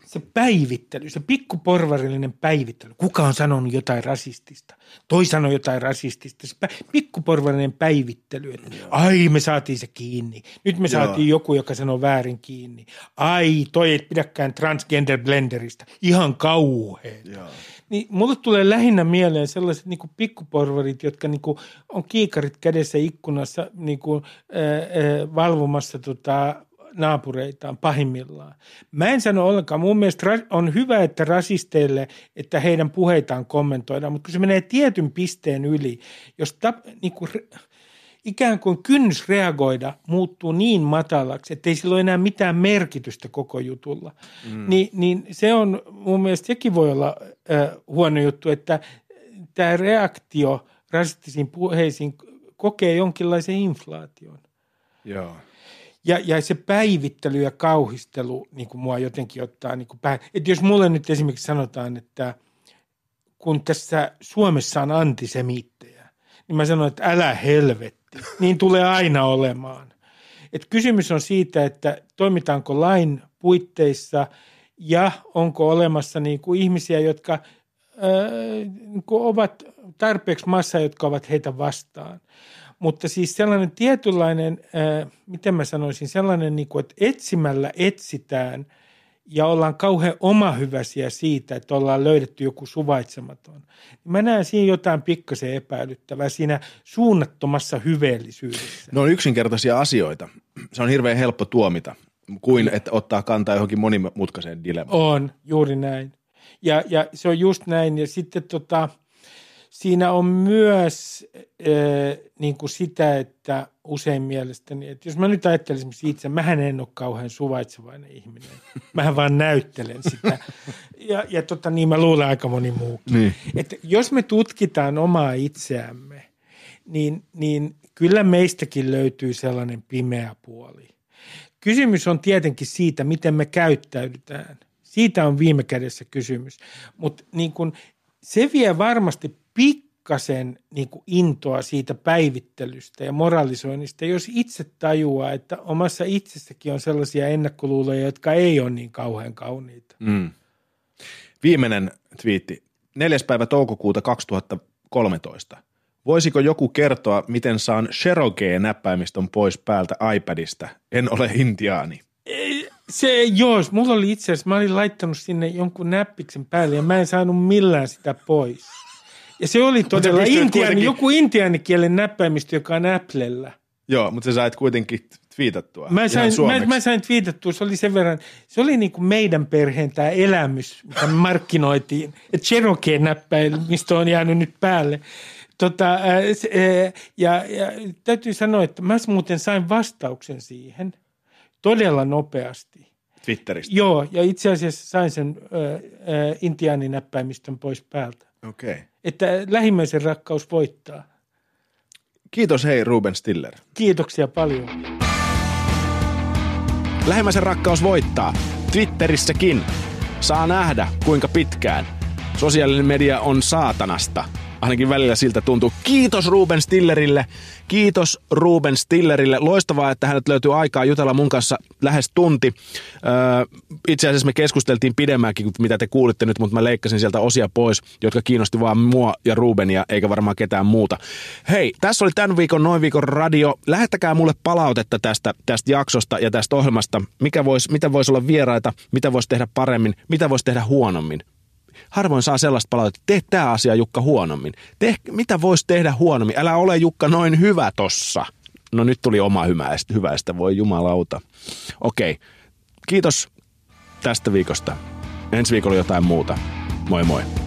se päivittely, se pikkuporvarillinen päivittely. Kuka on sanonut jotain rasistista? Toi sanoi jotain rasistista. Se pikkuporvarillinen päivittely, että ai me saatiin se kiinni. Nyt me Joo. saatiin joku, joka sanoo väärin kiinni. Ai toi ei pidäkään transgender blenderistä. Ihan kauheeta. Niin mulle tulee lähinnä mieleen sellaiset niin pikkuporvarit, jotka niin on kiikarit kädessä ikkunassa niin kuin, äh, äh, valvomassa tota, naapureitaan pahimmillaan. Mä en sano ollenkaan. Mun mielestä on hyvä, että rasisteille, että heidän puheitaan kommentoidaan, mutta kun se menee tietyn pisteen yli, jos tap, niin kuin, ikään kuin kynnys reagoida muuttuu niin matalaksi, että ei sillä ole enää mitään merkitystä koko jutulla, mm. niin, niin se on mun mielestä sekin voi olla äh, huono juttu, että tämä reaktio rasistisiin puheisiin kokee jonkinlaisen inflaation.
Joo.
Ja, ja se päivittely ja kauhistelu niin kuin mua jotenkin ottaa niin kuin päin. Että jos mulle nyt esimerkiksi sanotaan, että kun tässä Suomessa on antisemiittejä, niin mä sanon, että älä helvetti. Niin tulee aina olemaan. Et kysymys on siitä, että toimitaanko lain puitteissa ja onko olemassa niin kuin ihmisiä, jotka ää, niin kuin ovat tarpeeksi massa, jotka ovat heitä vastaan. Mutta siis sellainen tietynlainen, äh, miten mä sanoisin, sellainen, niin kuin, että etsimällä etsitään ja ollaan kauhean omahyväisiä siitä, että ollaan löydetty joku suvaitsematon. Mä näen siinä jotain pikkasen epäilyttävää siinä suunnattomassa hyveellisyydessä.
Ne on yksinkertaisia asioita. Se on hirveän helppo tuomita, kuin että ottaa kantaa johonkin monimutkaiseen dilemmaan.
On, juuri näin. Ja, ja se on just näin. Ja sitten tota, siinä on myös äh, niin kuin sitä, että usein mielestäni, että jos mä nyt ajattelisin itse, mähän en ole kauhean suvaitsevainen ihminen. Mähän vaan näyttelen sitä. Ja, ja tota, niin mä luulen aika moni muukin. Niin. Että jos me tutkitaan omaa itseämme, niin, niin kyllä meistäkin löytyy sellainen pimeä puoli. Kysymys on tietenkin siitä, miten me käyttäydytään. Siitä on viime kädessä kysymys. Mutta niin kun, se vie varmasti pikkasen niin kuin intoa siitä päivittelystä ja moralisoinnista, jos itse tajuaa, että omassa itsessäkin on sellaisia ennakkoluuloja, jotka ei ole niin kauhean kauniita.
Mm. Viimeinen twiitti. 4. päivä toukokuuta 2013. Voisiko joku kertoa, miten saan Cherokee-näppäimistön pois päältä iPadista? En ole intiaani.
Se, joo, mulla oli itse asiassa, mä olin laittanut sinne jonkun näppiksen päälle ja mä en saanut millään sitä pois. Ja se oli todella intiaani, kuitenkin... joku intiaanikielen näppäimistö, joka on Applella.
Joo, mutta sä sait kuitenkin twiitattua
mä sain, mä, mä sain twiitattua, se oli sen verran, se oli niin kuin meidän perheen tämä elämys, mitä me markkinoitiin. Että Cherokee-näppäimistö on jäänyt nyt päälle. Tota, ja, ja täytyy sanoa, että mä muuten sain vastauksen siihen todella nopeasti.
Twitteristä?
Joo, ja itse asiassa sain sen äh, intiaaninäppäimistön pois päältä.
Okei. Okay.
Että lähimmäisen rakkaus voittaa.
Kiitos hei Ruben Stiller.
Kiitoksia paljon.
Lähimmäisen rakkaus voittaa. Twitterissäkin. Saa nähdä, kuinka pitkään. Sosiaalinen media on saatanasta. Ainakin välillä siltä tuntuu. Kiitos Ruben Stillerille. Kiitos Ruben Stillerille. Loistavaa, että hänet löytyy aikaa jutella mun kanssa lähes tunti. Öö, itse asiassa me keskusteltiin pidemmäänkin mitä te kuulitte nyt, mutta mä leikkasin sieltä osia pois, jotka kiinnosti vaan mua ja Rubenia, eikä varmaan ketään muuta. Hei, tässä oli tämän viikon Noin viikon radio. Lähettäkää mulle palautetta tästä, tästä jaksosta ja tästä ohjelmasta. Mikä vois, mitä voisi olla vieraita, mitä voisi tehdä paremmin, mitä voisi tehdä huonommin harvoin saa sellaista palautetta, tee tämä asia Jukka huonommin. Tee, mitä voisi tehdä huonommin? Älä ole Jukka noin hyvä tossa. No nyt tuli oma hyväistä, hyväistä voi jumalauta. Okei, kiitos tästä viikosta. Ensi viikolla jotain muuta. Moi moi.